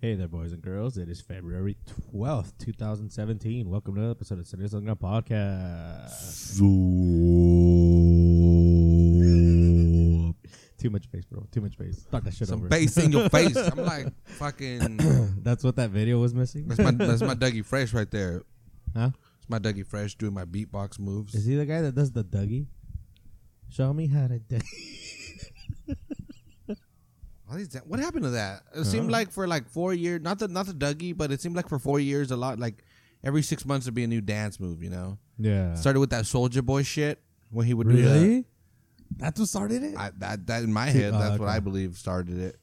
Hey there, boys and girls. It is February 12th, 2017. Welcome to another episode of Salinas Underground Podcast. Too much bass, bro. Too much bass. Talk that shit Some over. bass in your face. I'm like fucking. That's what that video was missing? That's my that's my Dougie Fresh right there. Huh? It's my Dougie Fresh doing my beatbox moves. Is he the guy that does the Dougie? Show me how to Dougie. What, is that? what happened to that? It seemed Uh-huh. like for like four years, not the not the Dougie, but it seemed like for four years, a lot like every six months there'd be a new dance move. You know, Yeah. started with that Soulja Boy shit when he would do really? That's what started it? that. I, that that in my head, oh, that's what okay. I believe started it.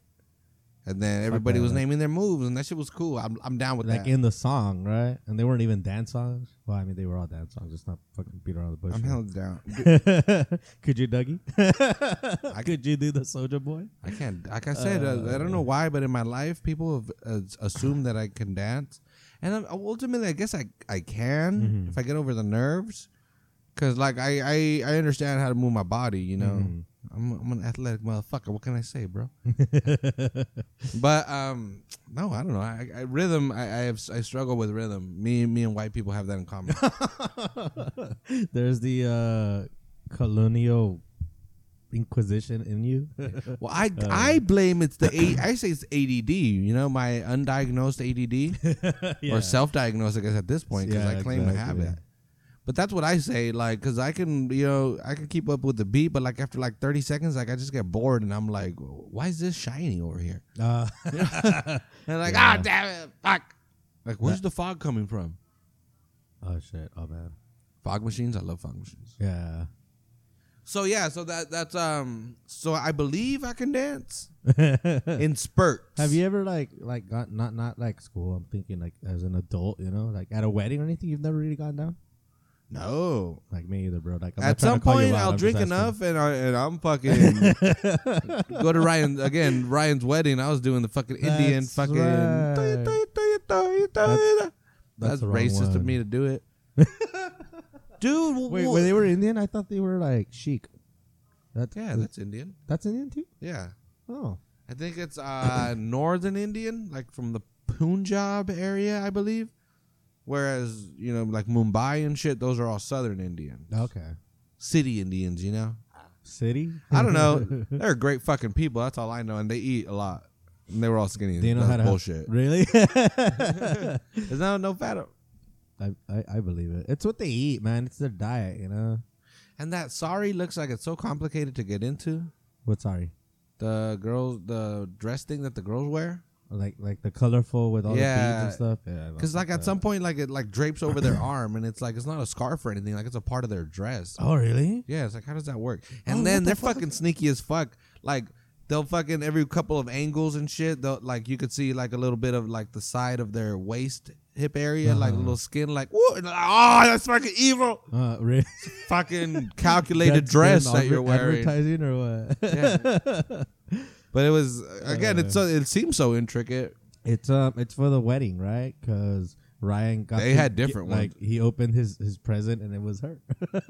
And then everybody was naming their moves, and that shit was cool. I'm I'm down with like that. Like in the song, right? And they weren't even dance songs. Well, I mean, they were all dance songs. It's not fucking beat around the bush. I'm right? held down. Could you, Dougie? I, Could you do the Soulja Boy? I can't. Like I said, uh, I don't know why, but in my life, people have uh, assumed that I can dance, and um, ultimately, I guess I I can Mhm. if I get over the nerves, because like I, I I understand how to move my body. You know, Mhm. I'm I'm an athletic motherfucker. What can I say, bro? But um, no, I don't know. I, I rhythm. I, I have I struggle with rhythm. Me me and white people have that in common. There's the uh, colonial inquisition in you. well, I Uh. I blame it's the A, I say it's ADD. You know, my undiagnosed ADD. Yeah. or self-diagnosed, I guess at this point, because Yeah, I claim to have exactly. But that's what I say, like, because I can, you know, I can keep up with the beat, but like after like thirty seconds, like I just get bored, and I'm like, why is this shiny over here? Uh, And like, Yeah. ah, damn it, fuck. Like, where's the fog coming from? oh shit! Oh man. Fog machines, I love fog machines. Yeah. So yeah, so that that's um, so I believe I can dance in spurts. Have you ever like like got not not like school? I'm thinking like as an adult, you know, like at a wedding or anything. You've never really gone down. No. Like me either, bro. Like I'm At some to call you point, I'll I'm drink enough, and I and I'm fucking go to Ryan again. Ryan's wedding. I was doing the fucking Indian That's fucking. right. That's, That's That's racist of me to do it, dude. w- Wait, w- when they were Indian, I thought they were like Sikh. That's yeah, that's Indian. that's Indian too. Yeah, Oh, I think it's uh northern Indian, like from the Punjab area, I believe. Whereas you know, like Mumbai and shit, those are all southern Indian, okay. city Indians. You know, City. I don't know. They're great fucking people. That's all I know, and they eat a lot. And they were all skinny. They know That's how to bullshit. really. There's no no fat. up. I, I I believe it. It's what they eat, man. It's their diet, you know. And that sorry looks like it's so complicated to get into. What? Sorry. The girls, the dress thing that the girls wear. Like like the colorful with all the beads and stuff. Yeah. Because like at some point, like it like drapes over their arm, and it's like it's not a scarf or anything. Like it's a part of their dress. Oh really? Yeah, it's like how does that work? And Oh, then the they're fuck? fucking sneaky as fuck. Like they'll fucking every couple of angles and shit. They'll like you could see like a little bit of like the side of their waist hip area, like a Uh-huh. little skin. Like whoa, like, oh, that's fucking evil. Uh, really? Fucking calculated dress that you're wearing. Advertising or what? Yeah. But it was again, it's so it seems so intricate. It's um, it's for the wedding, right? Because Ryan got They had different like he opened his his present and it was her.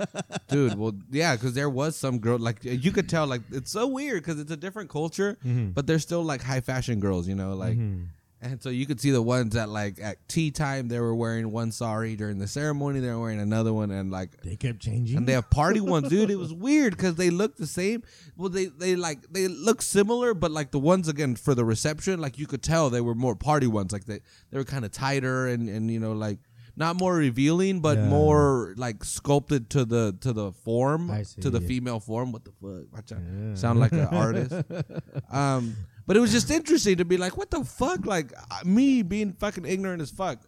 dude. Well, yeah, because there was some girl like you could tell like it's so weird because it's a different culture, Mhm. but they're still like high fashion girls, you know, like. And so you could see the ones that like at tea time they were wearing one sari during the ceremony they were wearing another one and like they kept changing. and they have party ones, dude. It was weird because they look the same. Well, they they like they look similar, but like the ones again for the reception, like you could tell they were more party ones. Like they they were kind of tighter and and you know like not more revealing, but Yeah. more like sculpted to the to the form I to the see. female form. What the fuck? Watch out. Yeah. Sound like an artist. Um, but it was just interesting to be like, what the fuck? Like uh, me being fucking ignorant as fuck,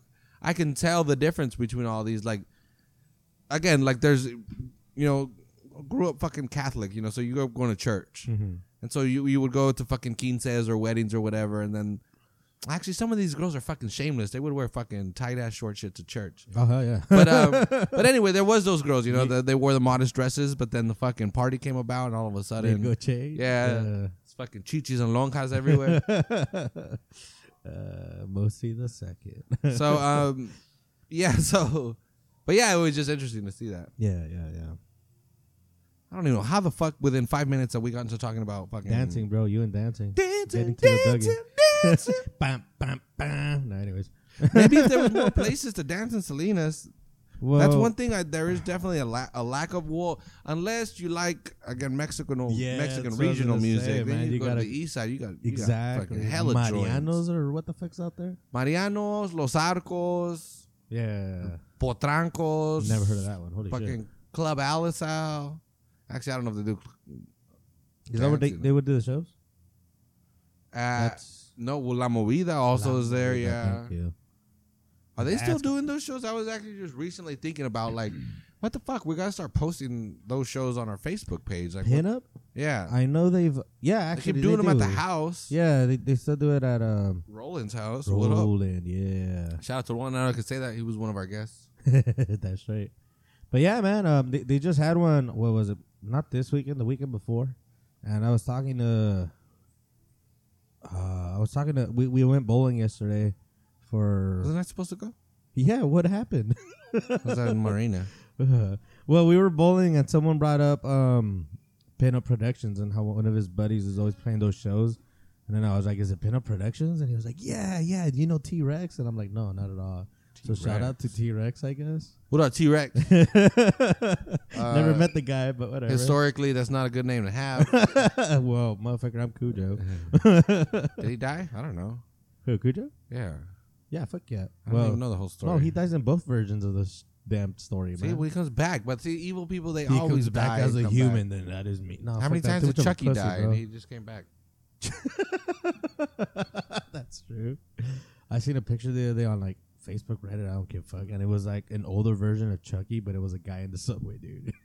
I can tell the difference between all these. Like, again, like there's, you know, grew up fucking Catholic, you know, so you grew up going to church, Mhm. and so you you would go to fucking quinces or weddings or whatever, and then. Actually, some of these girls are fucking shameless. They would wear fucking tight ass short shit to church. Oh hell yeah. But um, but anyway, there was those girls, you know, that they wore the modest dresses, but then the fucking party came about, and all of a sudden, go change. yeah, fucking chichis and lonjas everywhere. uh, mostly the second. so um, yeah, so, but yeah, it was just interesting to see that. yeah, yeah, yeah. I don't even know how the fuck within five minutes that we got into talking about fucking Dancing, bro. You and dancing. dancing, Getting to the dancing, dancing. bam, bam, bam. No, anyways. Maybe if there was more places to dance in Salinas, Well, that's one thing. I, there is definitely a, la- a lack of well, unless you like again Mexican Yeah, Mexican that's what I was regional gonna music. say, then man. you, You go gotta- to the east side. You got you got Exactly. fucking hella Marianos joints. or what the fuck's out there? Marianos, Los Arcos, Yeah. Potrancos. Never heard of that one. Holy Fucking Club Alisal. Actually, I don't know if they do. shit. Is that what they, dancing. they would do the shows? Uh, no, well, La Movida also is there. Yeah. thank you. Are they still doing those shows? I was actually just recently thinking about like, what the fuck? We gotta start posting those shows on our Facebook page. Like, what- Pinup? yeah, I know they've. Yeah, they actually. keep doing they them at the house. Yeah, they, they still do it at um, Roland's house. What? Roland. Yeah. Shout out to one. I could say that he was one of our guests. That's right. But yeah, man, um, they, they just had one. What was it? Not this weekend, the weekend before. And I was talking to. Uh, I was talking to. We, we went bowling yesterday for. Wasn't I supposed to go? Yeah, what happened? Was that in Marina? well, we were bowling and someone brought up um, Pinup Productions and how one of his buddies is always playing those shows. And then I was like, "Is it Pinup Productions?" And he was like, "Yeah, yeah. Do you know T Rex?" And I'm like, "No, not at all." So shout out to T Rex, I guess. What up, T Rex? Never Uh, met the guy, but whatever. Historically, that's not a good name to have. well, motherfucker, I'm Cujo. Did he die? I don't know. Who, Cujo? Yeah, Yeah, fuck yeah. I don't well, even know the whole story. no, he dies in both versions of this damn story, See, man. when he comes back, but see, evil people they he always comes back die as and a come human, back. then that is me. No, How fuck many that. times Too did much of a Chucky pussy, die bro. and he just came back? That's true. I seen a picture the other day on like Facebook, Reddit. I don't give a fuck, and it was like an older version of Chucky, but it was a guy in the subway, dude.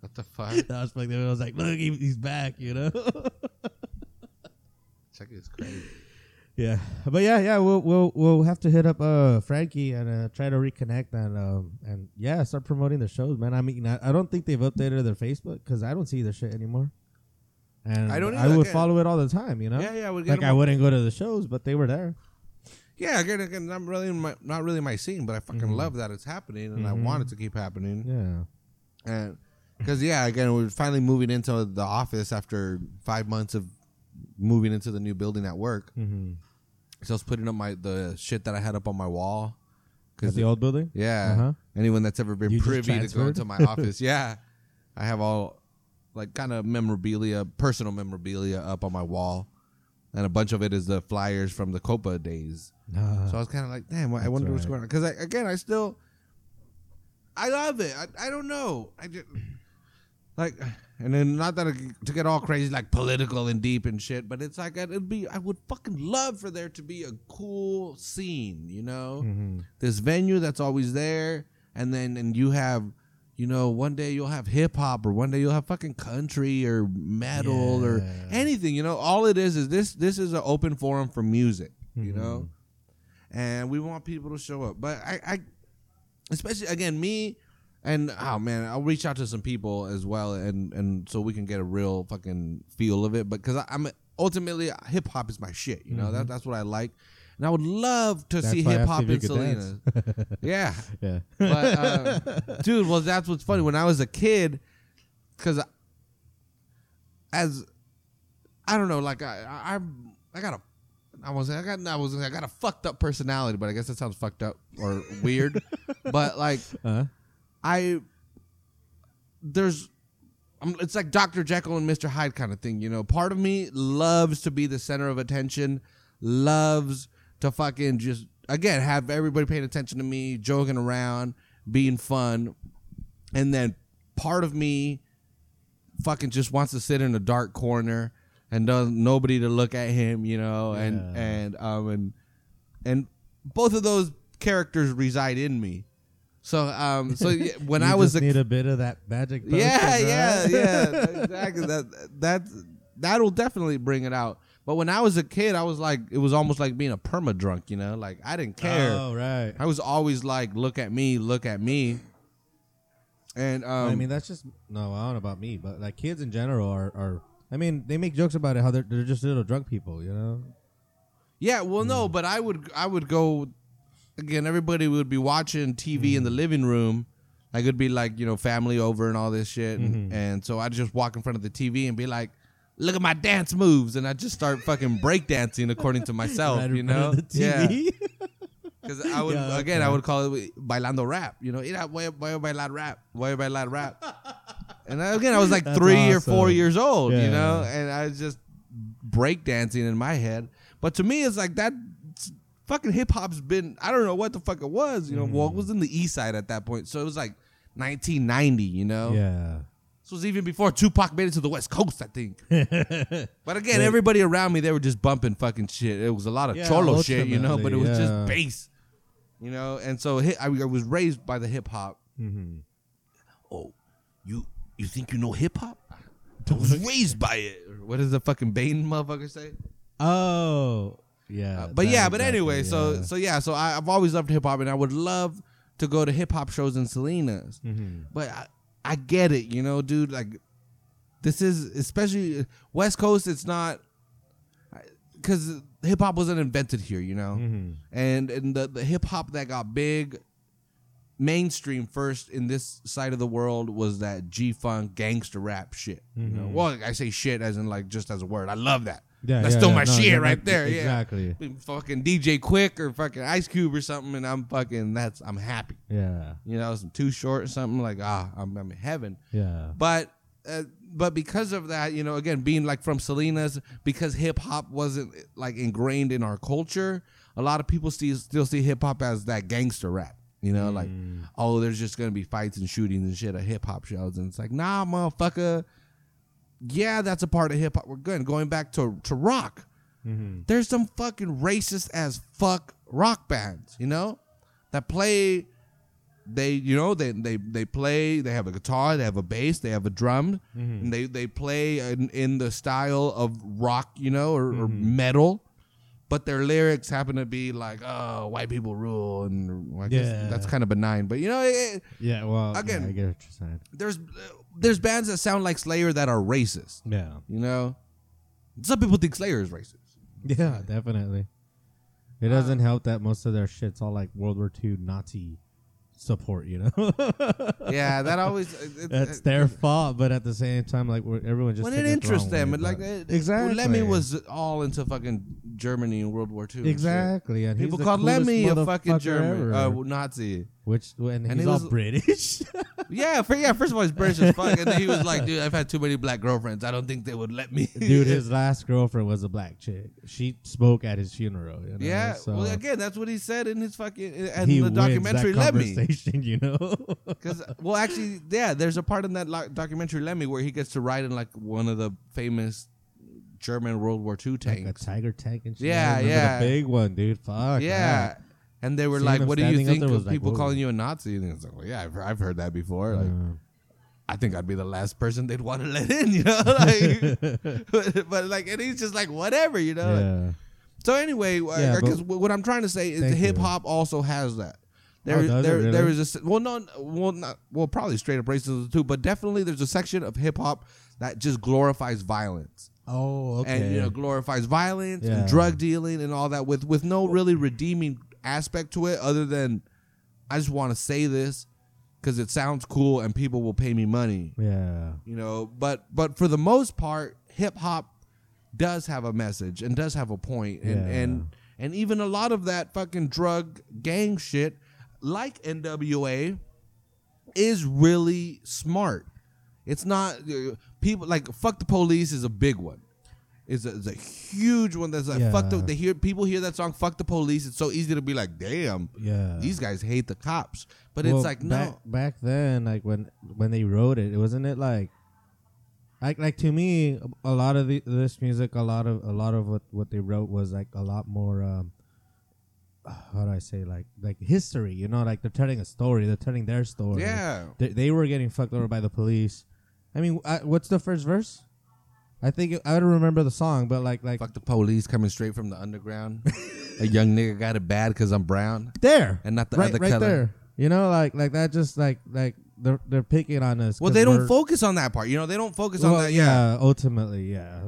What the fuck? that was up. I was like, look, he, he's back, you know. Chucky is crazy. Yeah, but yeah, yeah, we'll we'll we'll have to hit up uh Frankie and uh, try to reconnect and um and yeah, start promoting the shows, man. I mean, I, I don't think they've updated their Facebook because I don't see their shit anymore. And I don't I would again. follow it all the time, you know. Yeah, yeah. Like I wouldn't go to the shows, but they were there. Yeah, again, again, not really my, not really my scene, but I fucking Mhm. love that it's happening, and I Mhm. want it to keep happening. Yeah. And because yeah, again, we're finally moving into the office after five months of moving into the new building at work. Mm-hmm. So I was putting up my the shit that I had up on my wall. At the old building. yeah, Uh-huh. anyone that's ever been You just privy to go transferred? into my office, yeah, I have all like kind of memorabilia, personal memorabilia up on my wall, and a bunch of it is the flyers from the Copa days. Uh, So I was kind of like, damn, I wonder what's right. going on. Because I, again, I still, I love it. I, I don't know. I just like, and then not that to get all crazy, like political and deep and shit, but it's like it'd be. I would fucking love for there to be a cool scene, you know, mhm. this venue that's always there, and then and you have. You know, one day you'll have hip hop, or one day you'll have fucking country or metal or anything. You know, all it is is this. This is an open forum for music. You Mhm. know, and we want people to show up. But I, I especially again me, and oh man, I'll reach out to some people as well, and and so we can get a real fucking feel of it. But because I'm ultimately hip hop is my shit, you know that that's what I like, and I would love to That's see hip hop in Salinas. Yeah, Yeah. but uh, dude, well, that's what's funny. When I was a kid, because as I don't know, like I, I, I got a, I was, I got, I was, I got a fucked up personality, but I guess that sounds fucked up or weird. but like, uh, I, there's, I'm, it's like Dr. Jekyll and Mr. Hyde kind of thing, you know. Part of me loves to be the center of attention, loves to fucking just again have everybody paying attention to me, joking around, being fun, and then part of me fucking just wants to sit in a dark corner and does nobody to look at him, you know, and Yeah. and um and and both of those characters reside in me. So um so yeah, when I was just a need a bit of that magic. yeah, potion, yeah, right? yeah. Exactly. That that that'll definitely bring it out. But when I was a kid, I was like, it was almost like being a perma drunk. You know, like I didn't care. Oh right. I was always like, look at me, look at me. And um, I mean, that's just no. I don't know about me, but like kids in general are are. I mean, they make jokes about it how they're they're just little drunk people, you know. yeah, well, Hmm. no, but I would I would go again. Everybody would be watching TV in Hmm. the living room. Like it'd be like you know family over and all this shit, and, Mhm. and so I'd just walk in front of the TV and be like, look at my dance moves, and I just start fucking breakdancing according to myself, Right you know? TV. Because I would Yeah, again, I would call it bailando rap. You know, mira, voy a, voy a bailar rap, voy a bailar rap. and I- again, I was like That's three or four years old, you know, and I was just breakdancing in my head. But to me, it's like that. Fucking hip hop's been. I don't know what the fuck it was. You know, well, it Mm-hmm. was in the East Side at that point, so it was like 1990. You know, yeah. this was even before Tupac made it to the West Coast, I think. But again, everybody around me, they were just bumping fucking shit. It was a lot of Yeah, cholo shit, you know, but it was ultimately, just yeah. bass, you know. And so I, I was raised by the hip hop. hmm Oh, you you think you know hip hop? I was raised by it. What does the fucking Bane motherfucker say? Oh, yeah. Uh, but yeah, but exactly, anyway, so yeah. so yeah, so I, I've always loved hip hop, and I would love to go to hip hop shows in Salinas. Mhm. But I, I get it, you know, dude. Like, this is especially West Coast. It's not because hip hop wasn't invented here, you know, Mhm. and and the the hip hop that got big, mainstream first in this side of the world was that G funk gangster rap shit. You know, Mhm. well, I say shit as in like just as a word. I love that. Yeah, That's yeah, still yeah, my no, shit right that- there. Yeah, Exactly. fucking DJ Quik or fucking Ice Cube or something, and I'm fucking that's I'm happy. Yeah. You know, some too short or something like ah, I'm, I'm in heaven. Yeah. But uh, but because of that, you know, again, being like from Salinas, because hip hop wasn't like ingrained in our culture, a lot of people see, still see hip hop as that gangster rap. You know, like Mm. oh, there's just gonna be fights and shootings and shit at hip hop shows, and it's like nah, motherfucker. Yeah, that's a part of hip hop. We're good. Going back to to rock, Mhm. there's some fucking racist as fuck rock bands, you know, that play. They, you know, they they they play. They have a guitar, they have a bass, they have a drum, Mhm. and they they play in, in the style of rock, you know, or, or Mhm. metal. But their lyrics happen to be like, "Oh, white people rule," and I guess Yeah. that's kind of benign. But you know, it, Yeah. Well, Again- yeah, I get what you're saying. there's there's bands that sound like Slayer that are racist. Yeah. You know, some people think Slayer is racist. Yeah, definitely. It uh, doesn't help that most of their shit's all like World War II Nazi support, you know? Yeah, that always uh, it- That's uh, it- their fault, but at the same time, like everyone just when it it the interests them. way, like it, exactly. Lemmy was all into fucking Germany in World War II. exactly, and he's People called Lemmy a fucking German uh, Nazi. Which and, and he's he all was- British. Yeah, for, yeah. First of all, he's British as fuck, and then he was like, "Dude, I've had too many black girlfriends. I don't think they would let me." Dude, his last girlfriend was a black chick. She spoke at his funeral. You know? yeah. so well, again, that's what he said in his fucking in he the documentary Lemmy. you know. Because well, actually, yeah, there's a part in that lo- documentary Lemmy where he gets to ride in like one of the famous German World War II like a tiger tank and shit. Yeah, yeah. the big one, dude. Fuck. yeah. And they were Seeing like, him "What do you standing up think there of was like, people whoa. calling you a Nazi?" And it's like, "Well, yeah, I've, I've heard that before. Like. I think I'd be the last person they'd want to let in, you know. Like, but, but, like, and he's just like, whatever, you know. yeah. So anyway, uh, Yeah, because what I'm trying to say is Thank you. hip hop also has that. Oh, there, Oh, does it there, there really? is a well, no, well, not well, probably straight up racism too, but definitely there's a section of hip hop that just glorifies violence Oh, okay. and you know glorifies violence Yeah. and drug dealing and all that with with no really redeeming aspect to it other than I just want to say this because it sounds cool and people will pay me money yeah. you know but but for the most part hip hop does have a message and does have a point and Yeah. and and even a lot of that fucking drug gang shit like NWA is really smart it's not uh, people like fuck the police is a big one is a, is a huge one that's like fuck the they hear people hear that song fuck the police it's so easy to be like damn Yeah. these guys hate the cops but Well, it's like no back, back then, like when when they wrote it, it wasn't it like, like like to me, a lot of the, this music, a lot of a lot of what what they wrote was like a lot more. um how do I say like like history? You know, like they're telling a story. They're telling their story. yeah They, they were getting fucked over by the police. I mean, I, what's the first verse? I think it, I don't remember the song, but like like Fuck the police coming straight from the underground. a young nigga got it bad because I'm brown there, and not the right other right color. there. You know, like like that. Just like like they're they're picking on us. Well, 'cause they don't we're- focus on that part. You know, they don't focus on Well, that. Yeah, yeah, ultimately, yeah.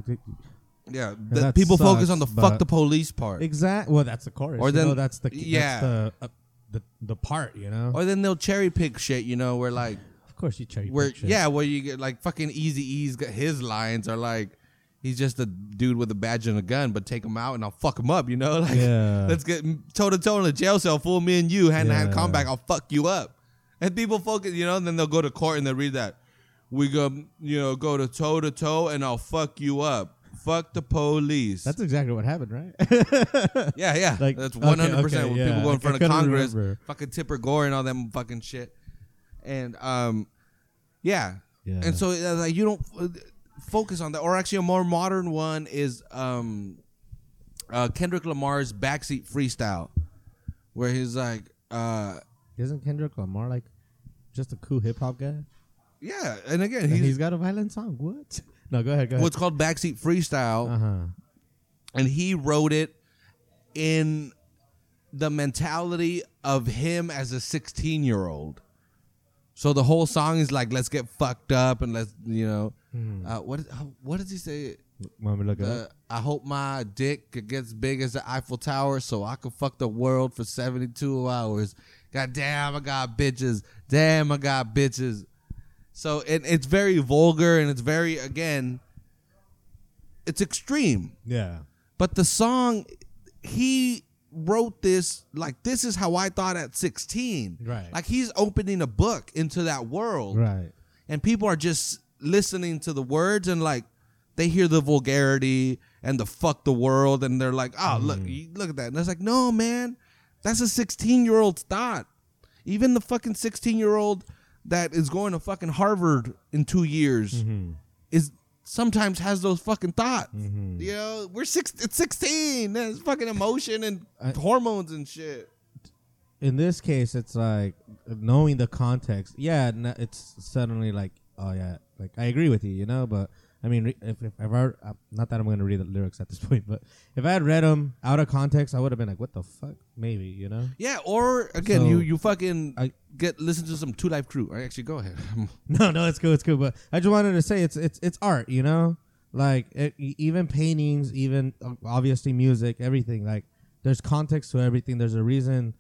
yeah. The that people focus on the fuck but- the police part, Exact. Well, that's the chorus. Or you then- know, that's the yeah. That's the, uh, the the part. You know. or then they'll cherry pick shit. You know, where like course, you cherry. where shit. yeah, where you get like fucking Eazy-E's got his lines are like. he's just a dude with a badge and a gun, but take him out and I'll fuck him up. You know, like Yeah. let's get toe to toe in a jail cell, full me and you, hand to hand Yeah. combat. I'll fuck you up. And people focus, you know, and then they'll go to court and they read that we go, you know, go to toe to toe and I'll fuck you up. Fuck the police. That's exactly what happened, right? yeah, yeah. Like, That's okay, one hundred percent. okay, When yeah. people go in front I of couldn't Congress, remember. fucking Tipper Gore and all them fucking shit, and um, yeah, Yeah. and so uh, like you don't uh, focus on that. Or actually, a more modern one is um, uh, Kendrick Lamar's backseat freestyle, where he's like, uh, Isn't Kendrick Lamar like just a cool hip hop guy? yeah, and again, And he's, he's got a violent song. What? No, go ahead. Go ahead. what's called backseat freestyle. Uh huh. and he wrote it in the mentality of him as a 16 year old so the whole song is like let's get fucked up and let's you know uh, what what does he say Want me look uh, up? I hope my dick gets big as the Eiffel Tower so I can fuck the world for 72 hours. God damn, I got bitches. Damn, I got bitches. So it, it's very vulgar and it's very, again, it's extreme. Yeah. But the song, he wrote this like this is how I thought at 16. Right. Like he's opening a book into that world. Right. And people are just listening to the words and like they hear the vulgarity and the fuck the world and they're like, oh, look, mm-hmm. look at that. And it's like, no, man, that's a 16 year old's thought. Even the fucking 16 year old that is going to fucking Harvard in two years mm-hmm. is sometimes has those fucking thoughts. Mm-hmm. You know, we're six. It's 16. There's fucking emotion and I- hormones and shit. in this case, it's like knowing the context. Yeah, it's suddenly like, oh yeah, like I agree with you, you know. But I mean, re- if, if I've uh, not that I'm going to read the lyrics at this point, but if I had read them out of context, I would have been like, what the fuck, maybe, you know. Yeah, or again, So, you you fucking I- get listen to some 2 Live Crew. I actually go ahead. No, no, it's cool, it's cool. But I just wanted to say it's it's it's art, you know. Like it, even paintings, even obviously music, everything. Like there's context to everything. There's a reason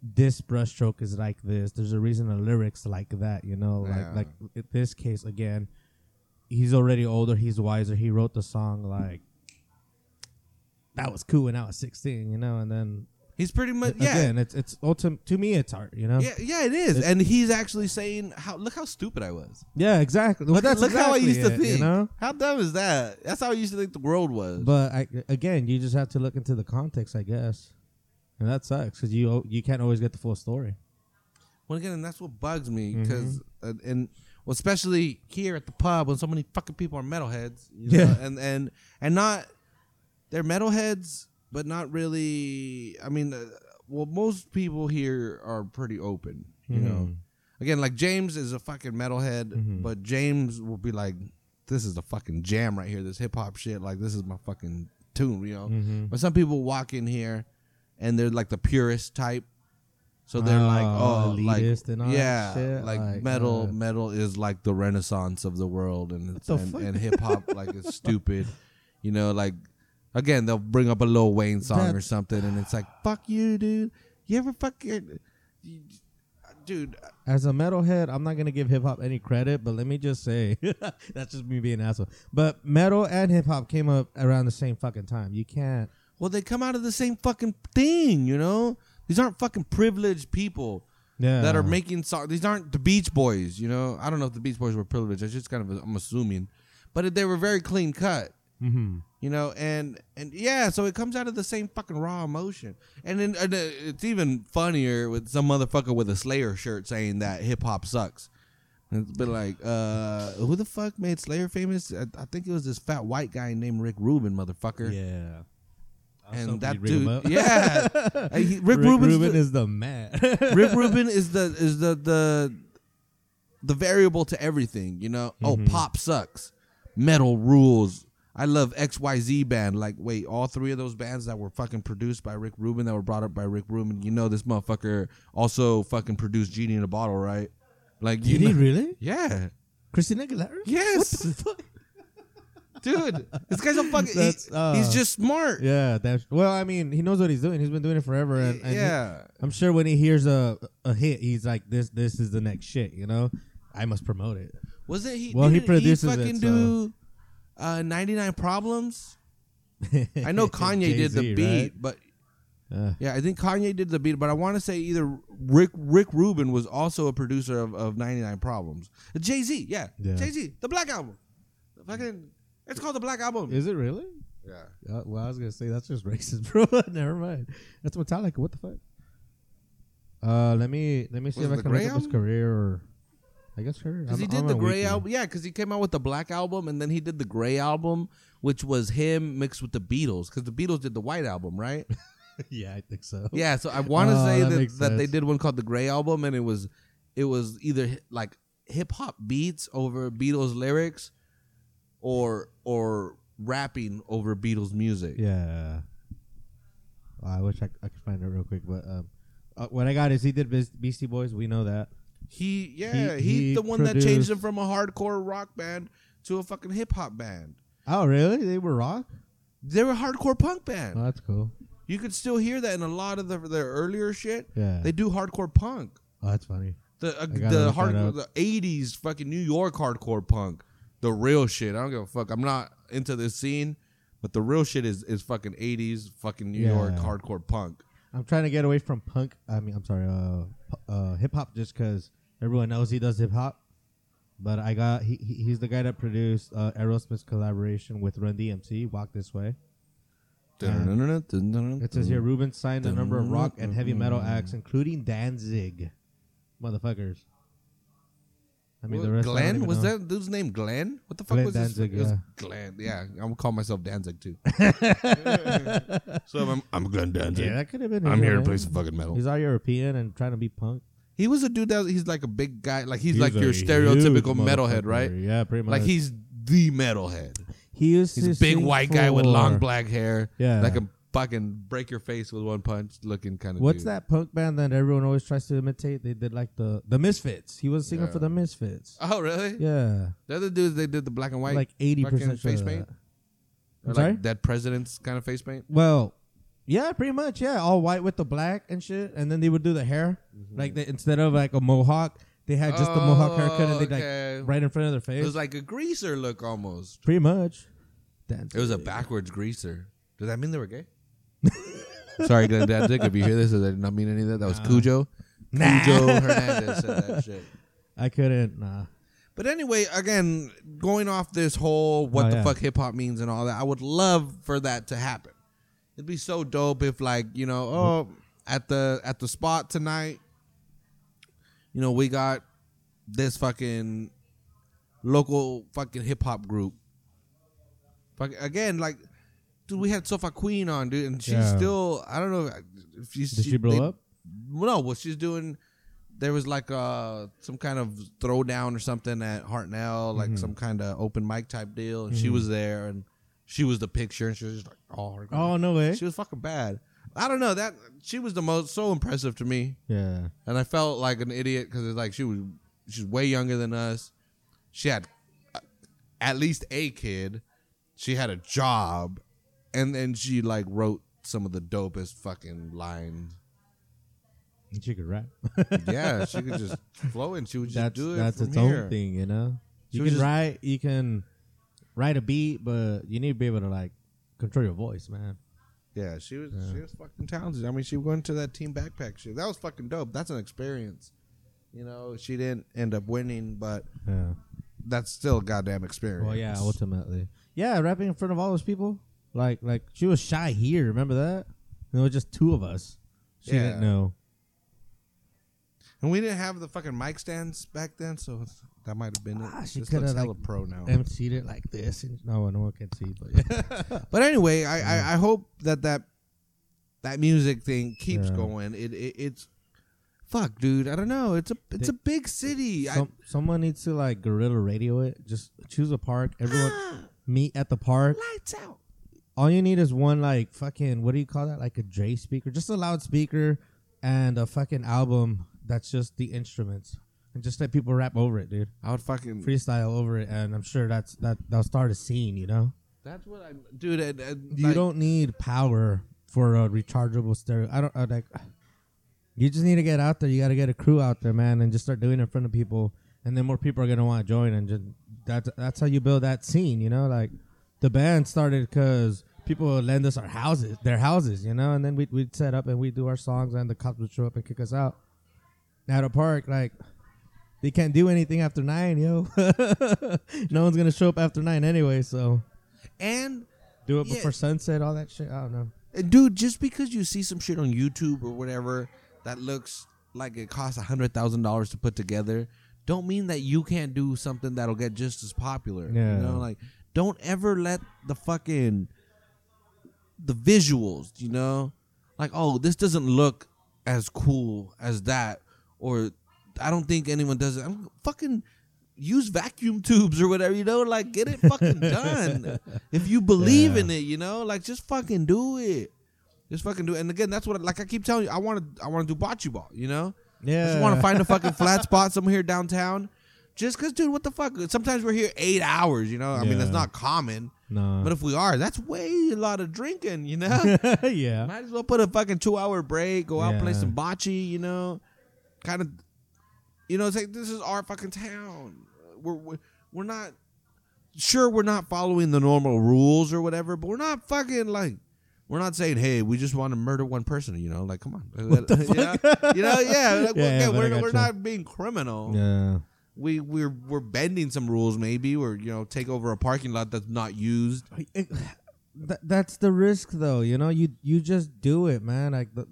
this brushstroke is like this. There's a reason the lyrics like that. You know, Yeah. like like in this case again, he's already older. He's wiser. He wrote the song like that was cool when I was 16. You know, and then He's pretty much yeah. again, it's it's ultim- to me it's art. You know. Yeah, yeah, it is, It- and he's actually saying, "How look how stupid I was. Yeah, exactly. Well, Look, that's look how I exactly used to it, think. You know. How dumb is that? That's how I used to think the world was." But I, again, you just have to look into the context, I guess, and that sucks because you you can't always get the full story. well, again, and that's what bugs me Mm-hmm. because, uh, and well, especially here at the pub when so many fucking people are metalheads, you Yeah. know, and and and not they're metalheads, but not really. I mean, uh, well, most people here are pretty open, you know. Mhm. Again, like James is a fucking metalhead, Mhm. but James will be like, "This is the fucking jam right here. This hip hop shit. Like this is my fucking tune," you know. Mhm. But some people walk in here, and they're like the purist type, so they're like, Oh, "Oh, like and all yeah, shit, like, like, metal. uh, metal is like the renaissance of the world, and it's, the and, and hip hop like it's stupid, you know. Like again, they'll bring up a Lil Wayne song or something, and it's like, "Fuck you, dude. You ever fucking." you- Dude, As a metalhead, I'm not gonna give hip hop any credit, but let me just say that's just me being an asshole. But metal and hip hop came up around the same fucking time. You can't. Well, they come out of the same fucking thing, you know. These aren't fucking privileged people Yeah. that are making songs. These aren't the Beach Boys, you know. I don't know if the Beach Boys were privileged. It's just kind of I'm assuming, but they were very clean cut, Mm-hmm. you know. And and yeah, so it comes out of the same fucking raw emotion. And then and, uh, it's even funnier with some motherfucker with a Slayer shirt saying that hip hop sucks. It's been like, uh, who the fuck made Slayer famous? I, I think it was this fat white guy named Rick Rubin, motherfucker. Yeah. And that you'd bring him dude, yeah, Rick, Rick Rubin is the man. Rick Rubin is the is the the the variable to everything. You know, oh, Mhm. pop sucks, metal rules. I love X Y Z band. Like, wait, all three of those bands that were fucking produced by Rick Rubin, that were brought up by Rick Rubin. You know, this motherfucker also fucking produced Genie in a Bottle, right? Like, you Did he know- really? yeah, Christina Aguilera? yes, What the fuck? Dude. This guy's a fucking. He, uh, he's just smart. Yeah, that's well. I mean, he knows what he's doing. He's been doing it forever, and, and he- yeah. I'm sure when he hears a a hit, he's like, "This this is the next shit." You know, I must promote it. Wasn't he? Well, he produces it, fucking so- do. Uh, 99 Problems. I know Kanye did the beat, right? but Uh, yeah, I think Kanye did the beat. But I want to say either Rick Rick Rubin was also a producer of, of 99 Problems. Jay Z, yeah, Yeah. Jay Z, the Black Album. The fucking, it's called the Black Album. is it really? yeah. Uh, well, I was gonna say that's just racist, bro. Never mind. That's Metallica. What the fuck? Uh, let me let me see Was if it I the can Grey look up his album? career or I guess career. Because he I'm- did I'm the on Gray Wiki. album. Yeah, because he came out with the Black album, and then he did the Gray album, which was him mixed with the Beatles. Because the Beatles did the White album, right? yeah, I think so. yeah. So I want to Oh, say that that, makes that they sense. did one called the Gray album, and it was it was either hi- like hip hop beats over Beatles lyrics, or or rapping over Beatles music. Yeah. I wish I, I could find it real quick, but um, uh, what I got is he did Beas- Beastie Boys. We know that. He yeah, He- he's he the one that changed him from a hardcore rock band to a fucking hip hop band. Oh, really? They were rock. They were a hardcore punk band. Oh, that's cool. You could still hear that in a lot of the, their earlier shit. Yeah. They do hardcore punk. oh, that's funny. The uh, gotta the look hard that up. the eighties fucking New York hardcore punk. The real shit. I don't give a fuck. I'm not into this scene, but the real shit is is fucking eighties fucking New York hardcore punk. I'm trying to get away from punk. I mean, I'm sorry, uh, pu- uh, hip hop, just because everyone knows he does hip hop. But I got he, he he's the guy that produced uh, Aerosmith's collaboration with Run DMC, Walk This Way. It says here Rubin signed a number of rock and heavy metal acts, including Danzig, motherfuckers. I mean, the rest. Glenn even was know. that dude's name? Glenn? What the fuck Glenn was his? Danzig, it was yeah. Glenn. Yeah, I'm gonna call myself Danzig too. so I'm I'm Glenn Danzig. Yeah, that could have been. I'm him, here to play some fucking metal. He's all European and trying to be punk. He was a dude that was, he's like a big guy. Like he's, He's like your stereotypical metalhead, right? Yeah, pretty much. Like he's the metalhead. he used He's to a big sing white guy with long black hair. Yeah. Like a fucking break your face with one punch looking kind of What's dude. that punk band that everyone always tries to imitate? They did like the the Misfits. He was singing Yeah. for the Misfits. Oh really? Yeah, The other dudes they did the black and white like eighty fucking percent face paint. I'm Or sorry. like dead presidents kind of face paint. Well, yeah, pretty much. Yeah, all white with the black and shit, and then they would do the hair Mm-hmm. like they, instead of like a mohawk, they had just the mohawk haircut, and they Oh, okay. like right in front of their face. It face. was like a greaser look almost. pretty much. That's It was a backwards greaser. Does that mean they were gay? Sorry, Glenn Danzig. If you hear this, I did not mean any of that. That was Cujo. Nah. Cujo Hernandez said that shit. I couldn't. Nah. But anyway, again, going off this whole what Oh, the yeah. fuck hip hop means and all that, I would love for that to happen. It'd be so dope if like, you know, oh, at the at the spot tonight, you know, we got this fucking local fucking hip hop group. Fuck again, like dude, we had Sofa Queen on, dude, and she's Yeah. still I don't know if she's Did she blow they- up? no, what she's doing. There was like uh some kind of throwdown or something at Hartnell, like Mm-hmm. some kind of open mic type deal, and she was there, and she was the picture, and she was just like, oh, Oh no way. she was fucking bad. I don't know that she was the most so impressive to me, Yeah. and I felt like an idiot because it's like she was she's way younger than us. She had uh, at least a kid. She had a job, and then she like wrote some of the dopest fucking lines. And she could rap. yeah, she could just flow and she would just that's do it that's its here. own thing, you know. You can just- write, you can write a beat, but you need to be able to like control your voice, man. Yeah, she was Yeah. she was fucking talented. I mean, she went to that team backpack shit. That was fucking dope. That's an experience. You know, she didn't end up winning, but Yeah. that's still a goddamn experience. Well, yeah, ultimately. Yeah, rapping in front of all those people. Like, like she was shy here. Remember that? It was just two of us. She Yeah. didn't know. and we didn't have the fucking mic stands back then, so that might have been it. Ah, she This coulda, looks hella like, pro now. MC'd it like this. And, no, no one can see, but yeah. But anyway, I, I, I hope that that that music thing keeps Yeah. going. It, it it's fuck, dude. I don't know. It's a it's a big city. I, Some, someone needs to like guerrilla radio it. Just choose a park. Everyone meet at the park. lights out. All you need is one like fucking what do you call that? Like a J speaker, just a loudspeaker, and a fucking album that's just the instruments, and just let people rap over it, dude. I would fucking Freestyle over it, and I'm sure that's that that'll start a scene. You know, That's what I, dude. Uh, uh, you like- don't need power for a rechargeable stereo. I don't uh, like. You just need to get out there. You got to get a crew out there, man, and just start doing it in front of people, and then more people are gonna want to join, and just that's that's how you build that scene. You know, like the band started because people would lend us our houses, their houses, you know, and then we'd, we'd set up and we'd do our songs, and the cops would show up and kick us out. At a park, like they can't do anything after nine, yo. no one's gonna show up after nine anyway, so And do it Yeah. before sunset, all that shit. I don't know. And dude, just because you see some shit on YouTube or whatever that looks like it costs a hundred thousand dollars to put together, don't mean that you can't do something that'll get just as popular. Yeah. You know, like don't ever let the fucking the visuals, you know, like oh, this doesn't look as cool as that, or I don't think anyone does it. I'm fucking use vacuum tubes or whatever, you know, like get it fucking done. if you believe Yeah. in it, you know, like just fucking do it. Just fucking do it. And again, that's what like I keep telling you, I want to I want to do bocce ball, you know? Yeah, I just want to find a fucking flat spot somewhere here downtown. Just cause, dude, what the fuck? Sometimes we're here eight hours, you know. I mean, that's Yeah. not common, no, but if we are, that's way a lot of drinking, you know. yeah, Might as well put a fucking two hour break, go out play Yeah. some bocce, you know. Kind of, you know, it's like this is our fucking town. We're we're, we're not sure we're not following the normal rules or whatever, but we're not fucking like. We're not saying, "Hey, we just want to murder one person," you know. Like, come on, you, know? you know, yeah. Like, Yeah, yeah, yeah, but I we're, gotcha. we're not being criminal. yeah. We we're we're bending some rules, maybe, or you know, take over a parking lot that's not used. It- that, that's the risk though you know you you just do it man like the,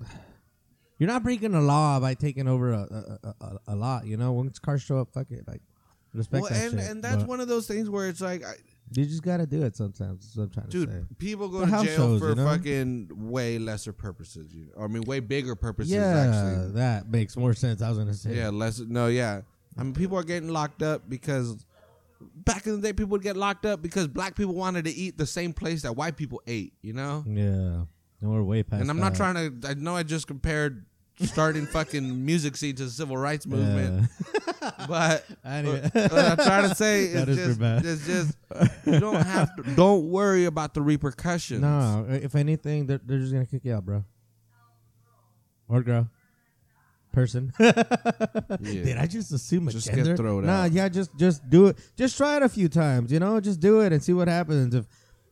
you're not breaking the law by taking over a a, a, a, lot you know once cars show up fuck it like respect Well, that and shit. and that's But one of those things where it's like, I, you just gotta do it sometimes that's what i'm trying to say dude, people go The to house jail shows, for you know? fucking way lesser purposes. You I mean, way bigger purposes. yeah actually. that makes more sense i was gonna say Yeah, less. No, yeah. I mean, people are getting locked up because back in the day, people would get locked up because black people wanted to eat the same place that white people ate. You know. yeah and we're way past and I'm not that. trying to. I know I just compared starting fucking music scene to the civil rights movement, yeah. but what, what I'm trying to say is just, pretty bad. it's just you don't have to. Don't worry about the repercussions. no if anything they're, they're just gonna kick you out bro or girl person Did I just assume a Just get gender? thrown nah, out. yeah, just just do it. Just try it a few times, you know. Just do it and see what happens. If